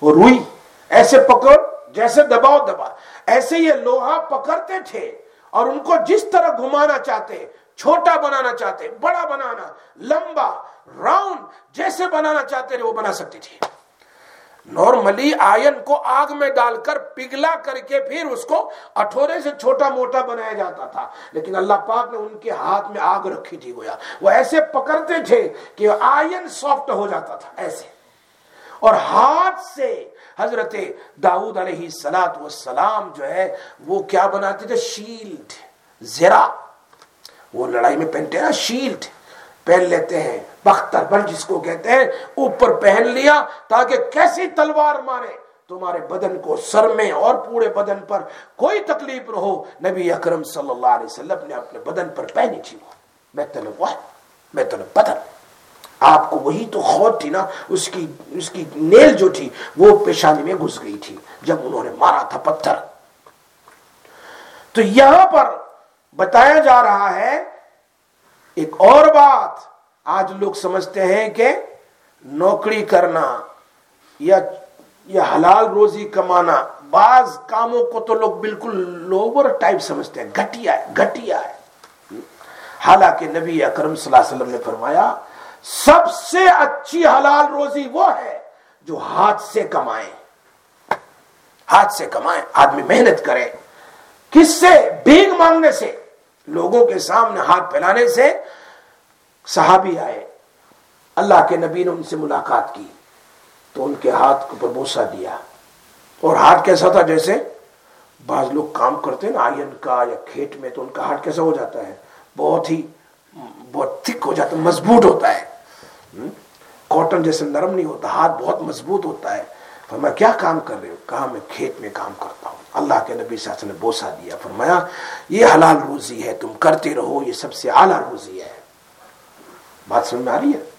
وہ روئی، ایسے پکڑ، جیسے دباؤ دبا ایسے یہ لوہا پکڑتے تھے۔ اور ان کو جس طرح گھمانا چاہتے چھوٹا بنانا چاہتے بڑا بنانا، لمبا، راؤنڈ، جیسے بنانا چاہتے وہ بنا سکتی تھی۔ نارملی آئن کو آگ میں ڈال کر پگلا کر کے پھر اس کو اٹھورے سے چھوٹا موٹا بنایا جاتا تھا۔ لیکن اللہ پاک نے ان کے ہاتھ میں آگ رکھی تھی گویا۔ وہ ایسے پکڑتے تھے کہ آئن سافٹ ہو جاتا تھا، ایسے۔ اور ہاتھ سے حضرت داؤد علیہ سلاد والسلام جو ہے، وہ کیا بناتے تھے؟ شیلڈ، زیرا۔ وہ لڑائی میں پہنتے ہیں شیلڈ۔ پہن لیتے ہیں، بختر بن جس کو کہتے ہیں، اوپر پہن لیا تاکہ کیسی تلوار مارے۔ تمہارے بدن کو سر میں اور پورے بدن پر کوئی تکلیف نہ ہو۔ نبی اکرم صلی اللہ علیہ وسلم نے اپنے بدن پر پہنی تھی وہ۔ میں بدن آپ کو وہی تو خود تھی نا، اس کی اس کی نیل جو تھی، وہ پیشانی میں گھس گئی تھی، جب انہوں نے مارا تھا پتھر۔ تو یہاں پر بتایا جا رہا ہے، ایک اور بات آج لوگ سمجھتے ہیں کہ نوکری کرنا یا یا حلال روزی کمانا، بعض کاموں کو تو لوگ بالکل لوور ٹائپ سمجھتے ہیں، گھٹیا ہے گھٹیا ہے۔ حالانکہ نبی اکرم صلی اللہ علیہ وسلم نے فرمایا سب سے اچھی حلال روزی وہ ہے جو ہاتھ سے کمائے۔ ہاتھ سے کمائے، آدمی محنت کرے۔ کس سے؟ بھیگ مانگنے سے۔ لوگوں کے سامنے ہاتھ پھیلانے سے صحابی آئے۔ اللہ کے نبی نے ان سے ملاقات کی۔ تو ان کے ہاتھ پر بوسا دیا۔ اور ہاتھ کیسا تھا؟ جیسے بعض لوگ کام کرتے ہیں نا، آئین کا یا کھیت میں، تو ان کا ہاتھ کیسا ہو جاتا ہے؟ بہت ہی، بہت تھک ہو جاتا ہے، مضبوط ہوتا ہے۔ کاٹن جیسے نرم نہیں ہوتا، ہاتھ بہت مضبوط ہوتا ہے۔ فرمایا، کیا کام کر رہے ہو؟ کہا، میں کھیت میں کام کرتا ہوں۔ اللہ کے نبی صلی اللہ علیہ وسلم نے بوسا دیا۔ فرمایا، یہ حلال روزی ہے، تم کرتے رہو، یہ سب سے اعلیٰ روزی ہے۔ بات سمجھ میں آ رہی ہے؟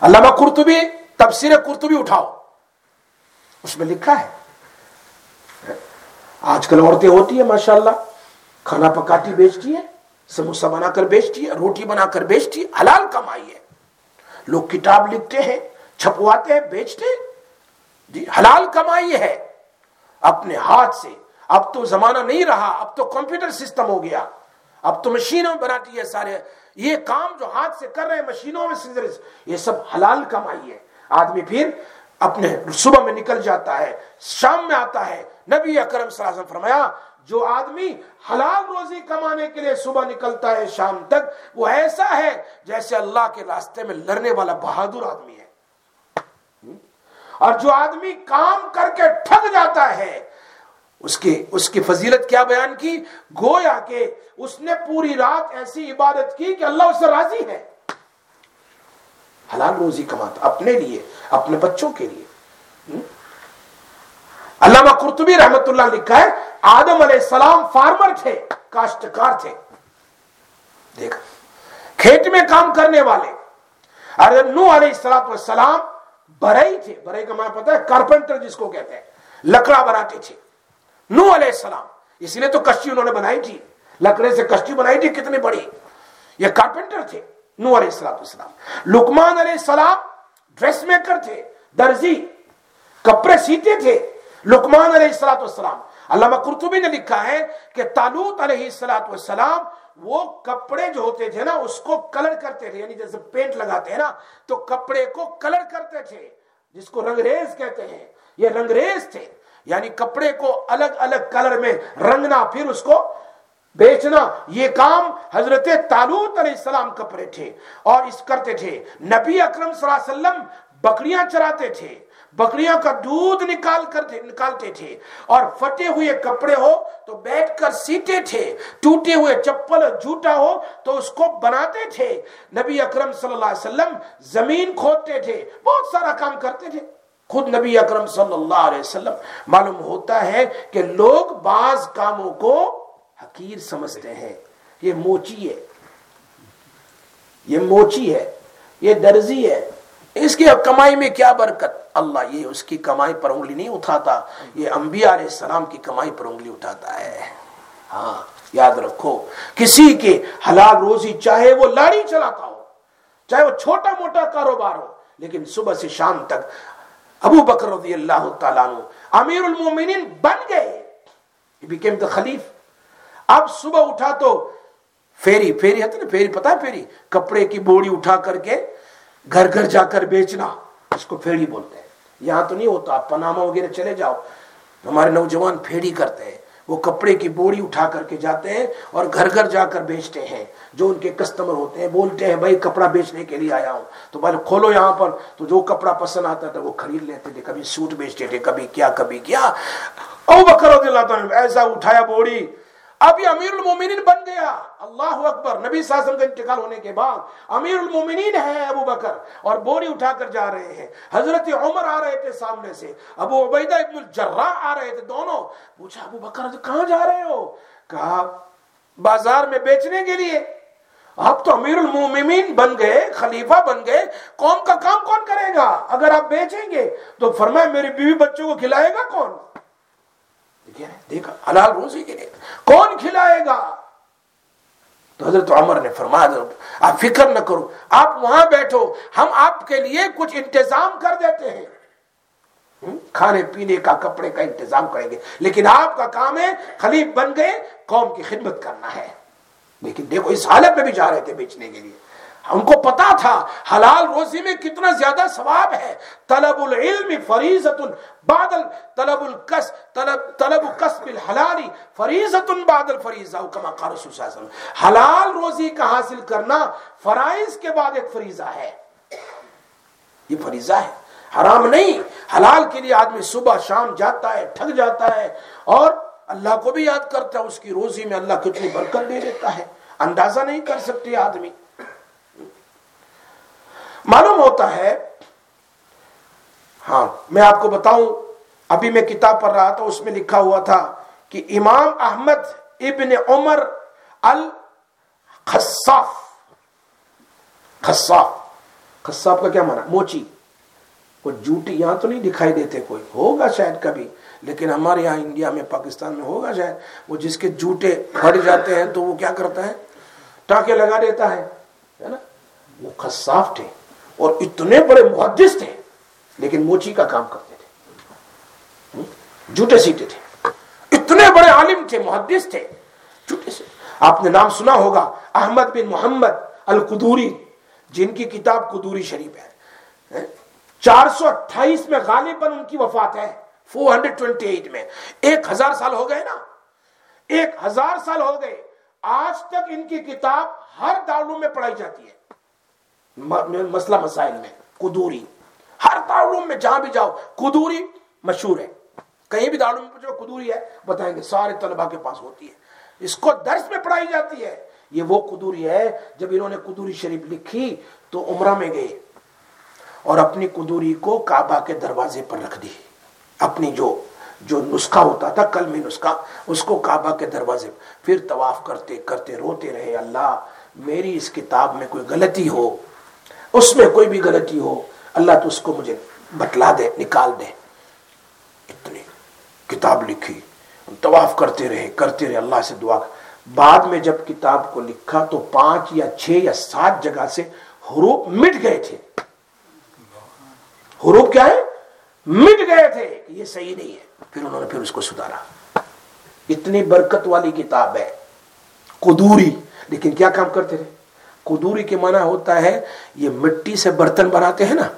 علامہ قرطبی، تفسیر قرطبی اٹھاؤ۔ اس میں لکھا ہے۔ آج کل عورتیں ہوتی ہیں، ماشاءاللہ، کھانا پکاتی بیچتی ہیں۔ سموسا بنا کر بیچتی ہے، روٹی بنا کر بیچتی ہے، حلال کمائی ہے۔ لوگ کتاب لکھتے ہیں، چھپواتے ہیں، بیچتے ہیں۔ جی حلال کمائی ہے۔ اپنے ہاتھ سے۔ اب تو زمانہ نہیں رہا، اب تو کمپیوٹر سسٹم ہو گیا۔ اب تو مشینوں بناتی ہے سارے۔ یہ کام جو ہاتھ سے کر رہے ہیں، مشینوں میں یہ سب حلال کمائی ہے۔ آدمی پھر اپنے صبح میں نکل جاتا ہے، شام میں آتا ہے۔ نبی اکرم صلی اللہ علیہ وسلم فرمایا جو آدمی حلال روزی کمانے کے لیے صبح نکلتا ہے شام تک، وہ ایسا ہے جیسے اللہ کے راستے میں لڑنے والا بہادر آدمی ہے۔ اور جو آدمی کام کر کے ٹھگ جاتا ہے، اس کی اس کی فضیلت کیا بیان کی؟ گویا کہ اس نے پوری رات ایسی عبادت کی کہ اللہ اس سے راضی ہے۔ حلال روزی کماتا، اپنے لیے، اپنے بچوں کے لیے۔ علامہ قرطبی رحمت اللہ لکھا ہے، آدم علیہ السلام فارمر تھے، کاشتکار تھے۔ دیکھا، کھیت میں کام کرنے والے۔ نو علیہ السلام برئی تھے۔ برئی کا معنی پتا ہے کارپینٹر جس کو کہتے ہیں، لکڑا بناتے تھے۔ نو علیہ السلام، اس لیے تو کشتی انہوں نے بنائی تھی۔ لکڑے سے کشتی بنائی تھی، کتنی بڑی۔ یہ کارپینٹر تھے نو علیہ السلام لکمان علیہ السلام ڈریس میکر تھے، درزی، کپڑے سیتے تھے۔ لکمان علیہ السلام علامہ قرطبی نے لکھا ہے کہ تالوت علیہ السلام وہ کپڑے جو ہوتے تھے نا، اس کو کلر کرتے تھے یعنی جیسے پینٹ لگاتے ہیں نا، تو کپڑے کو کلر کرتے تھے، جس کو رنگریز کہتے ہیں۔ یہ رنگریز تھے یعنی کپڑے کو الگ الگ کلر میں رنگنا، پھر اس کو بیچنا، یہ کام حضرت تالوت علیہ السلام کپڑے تھے۔ اور اس کرتے تھے، نبی اکرم صلی اللہ علیہ وسلم بکریاں چراتے تھے۔ بکریاں کا دودھ نکال کر نکالتے تھے اور فٹے ہوئے کپڑے ہو تو بیٹھ کر سیتے تھے۔ ٹوٹے ہوئے چپل جھوٹا ہو تو اس کو بناتے تھے۔ نبی اکرم صلی اللہ علیہ وسلم زمین کھودتے تھے۔ بہت سارا کام کرتے تھے۔ خود نبی اکرم صلی اللہ علیہ وسلم معلوم ہوتا ہے کہ لوگ بعض کاموں کو حقیر سمجھتے ہیں۔ یہ موچی ہے۔ یہ موچی ہے۔ یہ درزی ہے۔ اس کی کمائی میں کیا برکت؟ اللہ یہ اس کی کمائی پر انگلی نہیں اٹھاتا، یہ انبیاء علیہ السلام کی کمائی پر انگلی اٹھاتا ہے۔ ہاں یاد رکھو، کسی کے حلال روزی چاہے وہ لاڑی چلاتا ہو، چاہے وہ چھوٹا موٹا کاروبار ہو، لیکن صبح سے شام تک ابو بکر رضی اللہ تعالیٰ امیر المومنین بن گئے۔ بیکیم دا خلیف۔ اب صبح اٹھا تو فیری فیری ہے نا، فیری پتا ہے فیری؟ کپڑے کی بوڑی اٹھا کر کے گھر گھر جا کر بیچنا۔ اس کو پھیڑی بولتے ہیں۔ یہاں تو نہیں ہوتا پناما وغیرہ چلے جاؤ۔ ہمارے نوجوان پھیڑی کرتے ہیں۔ وہ کپڑے کی بوڑی اٹھا کر کے جاتے ہیں اور گھر گھر جا کر بیچتے ہیں۔ جو ان کے کسٹمر ہوتے ہیں، بولتے ہیں، بھائی، کپڑا بیچنے کے لیے آیا ہوں۔ تو بھائی، کھولو یہاں پر۔ تو جو کپڑا پسند آتا تھا، وہ خرید لیتے تھے۔ کبھی سوٹ بیچتے تھے، کبھی کیا کبھی کیا۔ او بکر ایسا اٹھایا بوڑی اب یہ امیر المومنین بن گیا۔ اللہ اکبر۔ نبی صلی اللہ علیہ وسلم کا انتقال ہونے کے بعد امیر المومنین ہے ابو بکر اور بوری اٹھا کر جا رہے ہیں۔ حضرت عمر آ رہے تھے سامنے سے۔ ابو عبیدہ ابن الجراح آ رہے تھے دونوں۔ پوچھا، ابو بکر کہاں جا رہے ہو؟ کہا، بازار میں بیچنے کے لیے۔ آپ تو امیر المومنین بن گئے، خلیفہ بن گئے۔ قوم کا کام کون کرے گا؟ اگر آپ بیچیں گے تو فرمائے، میری بیوی بچوں کو کھلائے گا کون؟ دیکھا، حلال روزی کے لیے کون کھلائے گا؟ تو حضرت عمر نے فرمایا آپ فکر نہ کرو، آپ وہاں بیٹھو، ہم آپ کے لیے کچھ انتظام کر دیتے ہیں۔ کھانے پینے کا، کپڑے کا انتظام کریں گے۔ لیکن آپ کا کام ہے، خلیف بن گئے، قوم کی خدمت کرنا ہے۔ لیکن دیکھو، اس حالت میں بھی جا رہے تھے بیچنے کے لیے۔ ان کو پتا تھا حلال روزی میں کتنا زیادہ ثواب ہے۔ طلب العلم فریضت بعد طلب القص طلب طلب قصب الحلال فریضت بعد الفریضہ کما قال رسول صلی اللہ علیہ وسلم۔ حلال روزی کا حاصل کرنا فرائض کے بعد ایک فریضہ ہے۔ یہ فریضہ ہے۔ حرام نہیں۔ حلال کے لیے آدمی صبح شام جاتا ہے، ٹھگ جاتا ہے اور اللہ کو بھی یاد کرتا ہے، اس کی روزی میں اللہ کتنی برکت دے دیتا ہے۔ اندازہ نہیں کر سکتے آدمی۔ معلوم ہوتا ہے۔ ہاں میں آپ کو بتاؤں، ابھی میں کتاب پڑھ رہا تھا، اس میں لکھا ہوا تھا کہ امام احمد ابن عمر الخصاف۔ خصاف۔ خصاف کا کیا مانا موچی۔ وہ جوٹی یہاں تو نہیں دکھائی دیتے، کوئی ہوگا شاید کبھی، لیکن ہمارے یہاں انڈیا میں، پاکستان میں ہوگا شاید۔ وہ جس کے جوٹے پھٹ جاتے ہیں تو وہ کیا کرتا ہے؟ ٹانکے لگا دیتا ہے نا؟ وہ خصاف تھے۔ اور اتنے بڑے محدث تھے، لیکن موچی کا کام کرتے تھے۔ جھوٹے سیٹے تھے۔ اتنے بڑے عالم تھے، محدث تھے۔ جھوٹے سے آپ نے نام سنا ہوگا، احمد بن محمد القدوری، جن کی کتاب قدوری شریف ہے۔ چار سو اٹھائیس میں غالباً ان کی وفات ہے فور ہنڈریڈ ٹوینٹی ایٹ میں۔ ایک ہزار سال ہو گئے نا۔ ایک ہزار سال ہو گئے۔ آج تک ان کی کتاب ہر داروں میں پڑھائی جاتی ہے۔ مسئلہ مسائل میں قدوری ہر تعلوم میں جہاں بھی جاؤ قدوری مشہور ہے۔ کہیں بھی تعلوم میں جو قدوری ہے؟ بتائیں گے، سارے طلبہ کے پاس ہوتی ہے۔ اس کو درس میں پڑھائی جاتی ہے۔ یہ وہ قدوری ہے، جب انہوں نے قدوری شریف لکھی تو عمرہ میں گئے اور اپنی قدوری کو کعبہ کے دروازے پر رکھ دی۔ اپنی جو جو نسخہ ہوتا تھا کل میں نسخہ، اس کو کعبہ کے دروازے پھر طواف کرتے کرتے روتے رہے، اللہ، میری اس کتاب میں کوئی غلطی ہو اس میں کوئی بھی غلطی ہو، اللہ تو اس کو مجھے بتلا دے، نکال دے۔ اتنی کتاب لکھی طواف کرتے رہے کرتے رہے، اللہ سے دعا۔ بعد میں جب کتاب کو لکھا تو پانچ یا چھ یا سات جگہ سے حروف مٹ گئے تھے۔ حروف کیا ہے؟ مٹ گئے تھے کہ یہ صحیح نہیں ہے۔ پھر انہوں نے پھر اس کو سدھارا۔ اتنی برکت والی کتاب ہے۔ قدوری، لیکن کیا کام کرتے رہے؟ قدوری کے معنی ہوتا ہے، یہ مٹی سے برتن بناتے ہیں نا۔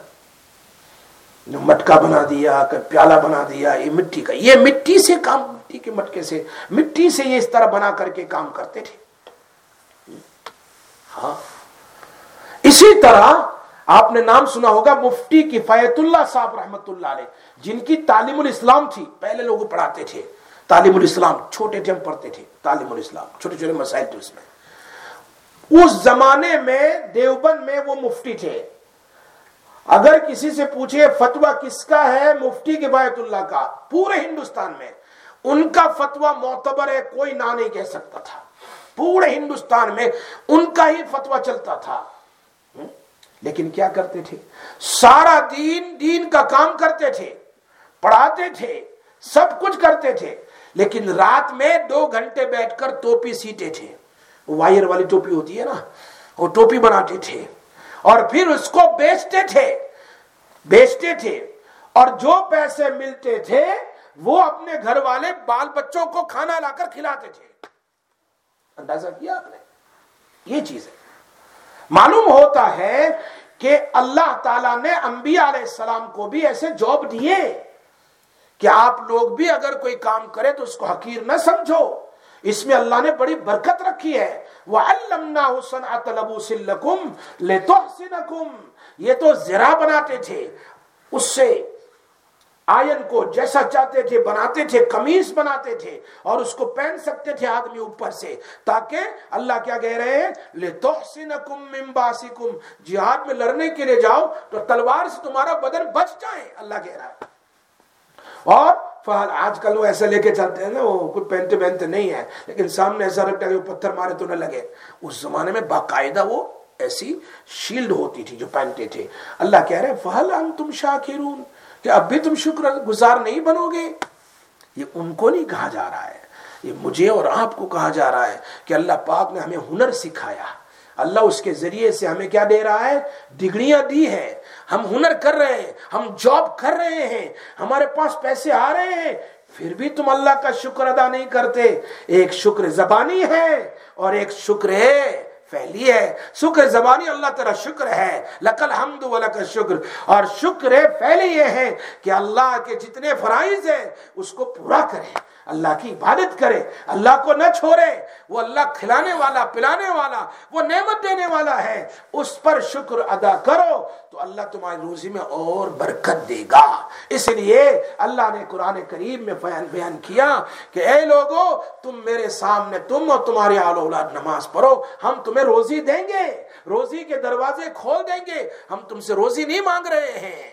مٹکا بنا دیا پیالہ بنا دیا، یہ مٹی کا، یہ مٹی سے کام، مٹی کے مٹکے سے، مٹی سے یہ اس طرح بنا کر کے کام کرتے تھے۔ ہاں۔ اسی طرح آپ نے نام سنا ہوگا مفتی کفایت اللہ صاحب رحمت اللہ علیہ، جن کی تعلیم الاسلام تھی، پہلے لوگ پڑھاتے تھے۔ تعلیم الاسلام چھوٹے تھے، ہم پڑھتے تھے۔ تعلیم الاسلام، چھوٹے چھوٹے مسائل تھے اس میں۔ اس زمانے میں دیوبند میں وہ مفتی تھے۔ اگر کسی سے پوچھے فتوا کس کا ہے، مفتی کے باعت اللہ کا، پورے ہندوستان میں، ان کا فتوا معتبر ہے، کوئی نہ نہیں کہہ سکتا تھا۔ پورے ہندوستان میں ان کا ہی فتوا چلتا تھا۔ لیکن کیا کرتے تھے؟ سارا دین دین کا کام کرتے تھے، پڑھاتے تھے، سب کچھ کرتے تھے، لیکن رات میں دو گھنٹے بیٹھ کر ٹوپی سیتے تھے۔ وائر والی ٹوپی ہوتی ہے نا، وہ ٹوپی بناتے تھے۔ اور پھر اس کو بیچتے تھے۔ بیچتے تھے۔ اور جو پیسے ملتے تھے، وہ اپنے گھر والے بال بچوں کو کھانا لا کر کھلاتے تھے۔ اندازہ کیا آپ نے؟ یہ چیز ہے۔ معلوم ہوتا ہے کہ اللہ تعالیٰ نے انبیاء علیہ السلام کو بھی ایسے جاب دیے کہ آپ لوگ بھی اگر کوئی کام کرے تو اس کو حقیر نہ سمجھو۔ اس میں اللہ نے بڑی برکت رکھی ہے. وَعَلَّمْنَاهُ صَنْعَةَ لَبُوسٍ لَكُمْ لِتُحْسِنَكُمْ. یہ تو زرا بناتے تھے. اس سے آئین کو جیسا چاہتے تھے بناتے تھے کمیز بناتے تھے اور اس کو پہن سکتے تھے آدمی اوپر سے، تاکہ اللہ کیا کہہ رہے ہیں؟ لِتُحْسِنَكُمْ مِنْ بَاسِكُمْ. جہاد میں لڑنے کے لیے جاؤ تو تلوار سے تمہارا بدن بچ جائے، اللہ کہہ رہا ہے۔ اور فہل آج کل وہ ایسا لے کے چلتے ہیں نا، وہ کچھ پہنتے پہنتے نہیں ہے لیکن سامنے ایسا رکھتا ہے کہ وہ پتھر مارے تو نہ لگے۔ اس زمانے میں باقاعدہ وہ ایسی شیلڈ ہوتی تھی جو پہنتے تھے۔ اللہ کہہ رہے فہل ان تم شاکرون، کہ اب بھی تم شکر گزار نہیں بنو گے۔ یہ ان کو نہیں کہا جا رہا ہے، یہ مجھے اور آپ کو کہا جا رہا ہے کہ اللہ پاک نے ہمیں ہنر سکھایا۔ اللہ اس کے ذریعے سے ہمیں کیا دے رہا ہے؟ ڈگڑیاں دی ہے ہم ہنر کر رہے ہیں، ہم جاب کر رہے ہیں، ہمارے پاس پیسے آ رہے ہیں، پھر بھی تم اللہ کا شکر ادا نہیں کرتے۔ ایک شکر زبانی ہے اور ایک شکر پہلی ہے۔ شکر زبانی اللہ تعالیٰ شکر ہے، لکل حمد و لکل شکر۔ اور شکر پہلی یہ ہے کہ اللہ کے جتنے فرائض ہیں، اس کو پورا کرے، اللہ کی عبادت کرے، اللہ کو نہ چھوڑے، وہ اللہ کھلانے والا، پلانے والا، وہ نعمت دینے والا ہے۔ اس پر شکر ادا کرو۔ تو اللہ تمہاری روزی میں اور برکت دے گا۔ اس لیے اللہ نے قرآن کریم میں بیان بیان کیا کہ اے لوگو، تم میرے سامنے تم اور تمہاری آل اولاد نماز پڑھو۔ ہم تمہیں روزی دیں گے، روزی کے دروازے کھول دیں گے۔ ہم تم سے روزی نہیں مانگ رہے ہیں۔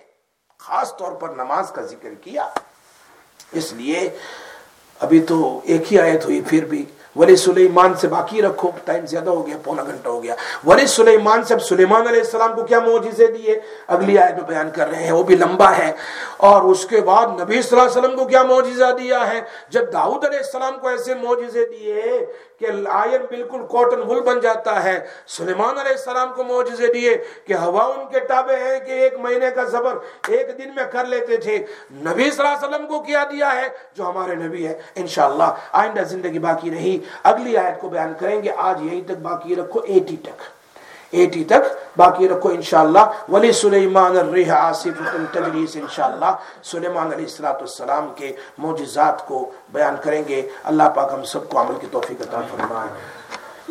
خاص طور پر نماز کا ذکر کیا۔ اس لیے ابھی تو ایک ہی آیت ہوئی، پھر بھی ولی سلیمان سے باقی رکھو، ٹائم زیادہ ہو گیا، پونا گھنٹہ ہو گیا۔ ولی سلیمان سے سلیمان علیہ السلام کو کیا معجزے دیے؟ اگلی آیت میں بیان کر رہے ہیں، وہ بھی لمبا ہے۔ اور اس کے بعد نبی صلی اللہ علیہ وسلم کو کیا معجزہ دیا ہے؟ جب داؤد علیہ السلام کو ایسے معجزے دیے کہ آئن بالکل کاٹن وول بن جاتا ہے، سلیمان علیہ السلام کو معجزے دیے کہ ہوا ان کے تابع ہیں کہ ایک مہینے کا زبر ایک دن میں کر لیتے تھے۔ نبی صلی اللہ علیہ وسلم کو کیا دیا ہے؟ جو ہمارے نبی ہے انشاءاللہ آئندہ زندگی باقی نہیں اگلی آیت کو بیان کریں گے۔ آج یہی تک باقی رکھو، ایٹی تک۔ ایٹی تک باقی رکھو انشاءاللہ۔ ولی سلیمان الرح آصف تجریس انشاءاللہ۔ سلیمان علیہ السلام کے معجزات کو بیان کریں گے۔ اللہ پاک ہم سب کو عمل کی توفیق عطا فرمائے۔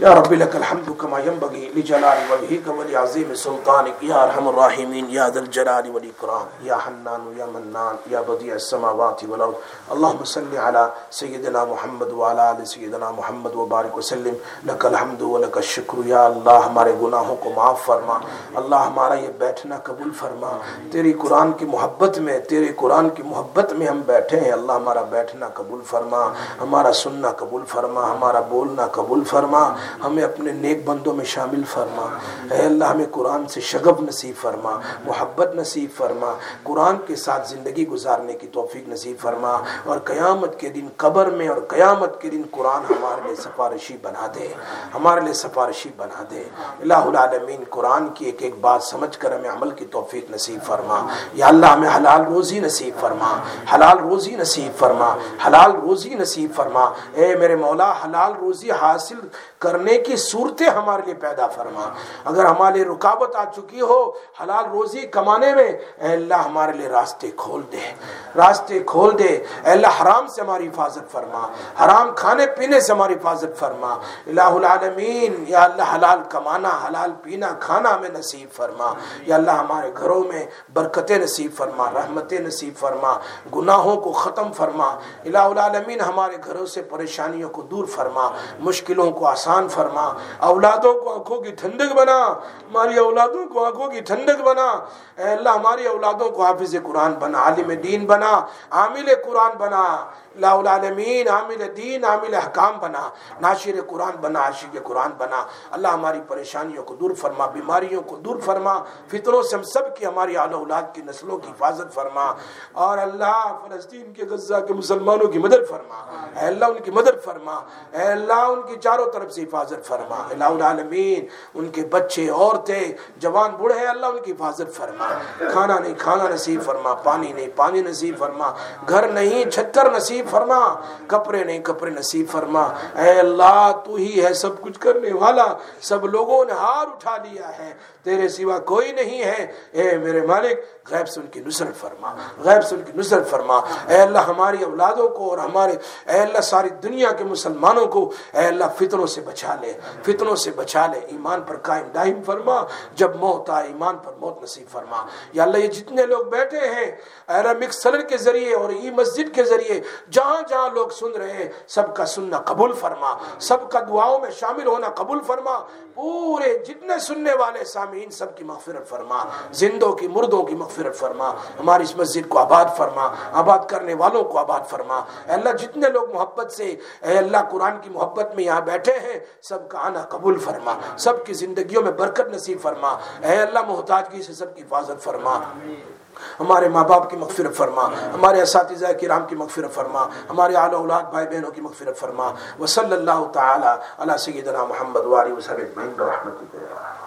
یا رب لك الحمد كما ينبغي لجلال وجهك ولعظيم سلطانك يا ارحم الراحمين يا ذا الجلال والاكرام يا حنان يا منان يا بديع السماوات والارض اللهم صل على سيدنا محمد وعلى ال سيدنا محمد وبارك وسلم لك الحمد ولك الشكر يا الله ہمارے گناہوں کو معاف فرما اللہ ہمارا یہ بیٹھنا قبول فرما تیری قرآن کی محبت میں تیرے قرآن کی محبت میں ہم بیٹھے ہیں اللہ ہمارا بیٹھنا قبول فرما ہمارا سننا قبول فرما ہمارا بولنا قبول فرما ہمیں اپنے نیک بندوں میں شامل فرما۔ اے اللہ، ہمیں قرآن سے شغب نصیب فرما، محبت نصیب فرما۔ قرآن کے ساتھ زندگی گزارنے کی توفیق نصیب فرما۔ اور قیامت کے دن قبر میں اور قیامت کے دن قرآن ہمارے لیے سفارشی بنا دے۔ ہمارے لیے سفارشی بنا دے۔ اللہ العالمین، قرآن کی ایک ایک بات سمجھ کر ہمیں عمل کی توفیق نصیب فرما۔ یا اللہ، ہمیں حلال روزی نصیب فرما۔ حلال روزی نصیب فرما۔ حلال روزی نصیب فرما۔ اے میرے مولا، حلال روزی حاصل کرنے کی صورتیں ہمارے لیے پیدا فرما۔ اگر ہمارے رکاوٹ آ چکی ہو، حلال روزی کمانے میں، اے اللہ ہمارے لیے راستے کھول دے۔ راستے کھول دے۔ اے اللہ حرام سے ہماری حفاظت فرما۔ حرام کھانے پینے سے ہماری حفاظت فرما۔ الہ العالمین، یا اللہ حلال کمانا، حلال پینا، کھانا ہمیں نصیب فرما۔ یا اللہ ہمارے گھروں میں برکتیں نصیب فرما، رحمتیں نصیب فرما۔ گناہوں کو ختم فرما۔ الہ العالمین، ہمارے گھروں سے پریشانیوں کو دور فرما۔ مشکلوں کو آسان فرما۔ اولادوں کو آنکھوں کی ٹھنڈک بنا۔ ہماری اولادوں کو آنکھوں کی ٹھنڈک بنا۔ اے اللہ، ہماری اولادوں کو حافظ قرآن بنا، عالم دین بنا، عامل قرآن بنا۔ لا العالمین عامل دین عامل حکام بنا، ناشر قرآن بنا، عاشق قرآن بنا۔ اللہ ہماری پریشانیوں کو دور فرما، بیماریوں کو دور فرما، فطروں سے ہم سب کی ہماری آل اولاد کی نسلوں کی حفاظت فرما۔ اور اللہ فلسطین کے، غزہ کے مسلمانوں کی مدد فرما۔ اے اللہ ان کی مدد فرما۔ اے اللہ ان کی چاروں طرف سے حفاظت فرما۔ اللہ العالمین ان کے بچے، عورتیں، جوان، بوڑھے اللہ ان کی حفاظت فرما۔ کھانا نہیں، کھانا نصیب فرما۔ پانی نہیں، پانی نصیب فرما۔ گھر نہیں، چھتر نصیب فرما، کپڑے نہیں کپڑے نصیب فرما۔ اے اللہ، تو ہی ہے سب کچھ کرنے والا۔ سب لوگوں نے ہار اٹھا لیا ہے۔ تیرے سوا کوئی نہیں ہے۔ اے میرے مالک، غیب سے ان کی نصرت فرما، غیب سے ان کی نصرت فرما۔ اے اللہ ہماری اولادوں کو اور ہمارے، اے اللہ ساری دنیا کے مسلمانوں کو اے اللہ فتنوں سے بچا لے، فتنوں سے بچا لے۔ ایمان پر قائم دائم فرما، جب موت آئے ایمان پر موت نصیب فرما۔ یا اللہ، یہ جتنے لوگ بیٹھے ہیں، اے رب مکسلر کے ذریعے اور ای مسجد کے ذریعے، جہاں جہاں لوگ سن رہے ہیں، سب کا سننا قبول فرما۔ سب کا دعاؤں میں شامل ہونا قبول فرما۔ پورے جتنے سننے والے سامعین سب کی مغفرت فرما، زندوں کی، مردوں کی مغفرت فرما، ہماری اس مسجد کو آباد فرما، آباد کرنے والوں کو آباد فرما۔ اے اللہ، جتنے لوگ محبت سے، اے اللہ، قرآن کی محبت میں یہاں بیٹھے ہیں، سب کا آنا قبول فرما۔ سب کی زندگیوں میں برکت نصیب فرما۔ اے اللہ محتاجگی سے سب کی حفاظت فرما۔ ہمارے ماں باپ کی مغفرت فرما، ہمارے اساتذہ کرام کی مغفرت فرما، ہمارے اعلی اولاد بھائی بہنوں کی مغفرت فرما۔ وصلی اللہ تعالی علی سیدنا محمد واری وسلم رحمتہ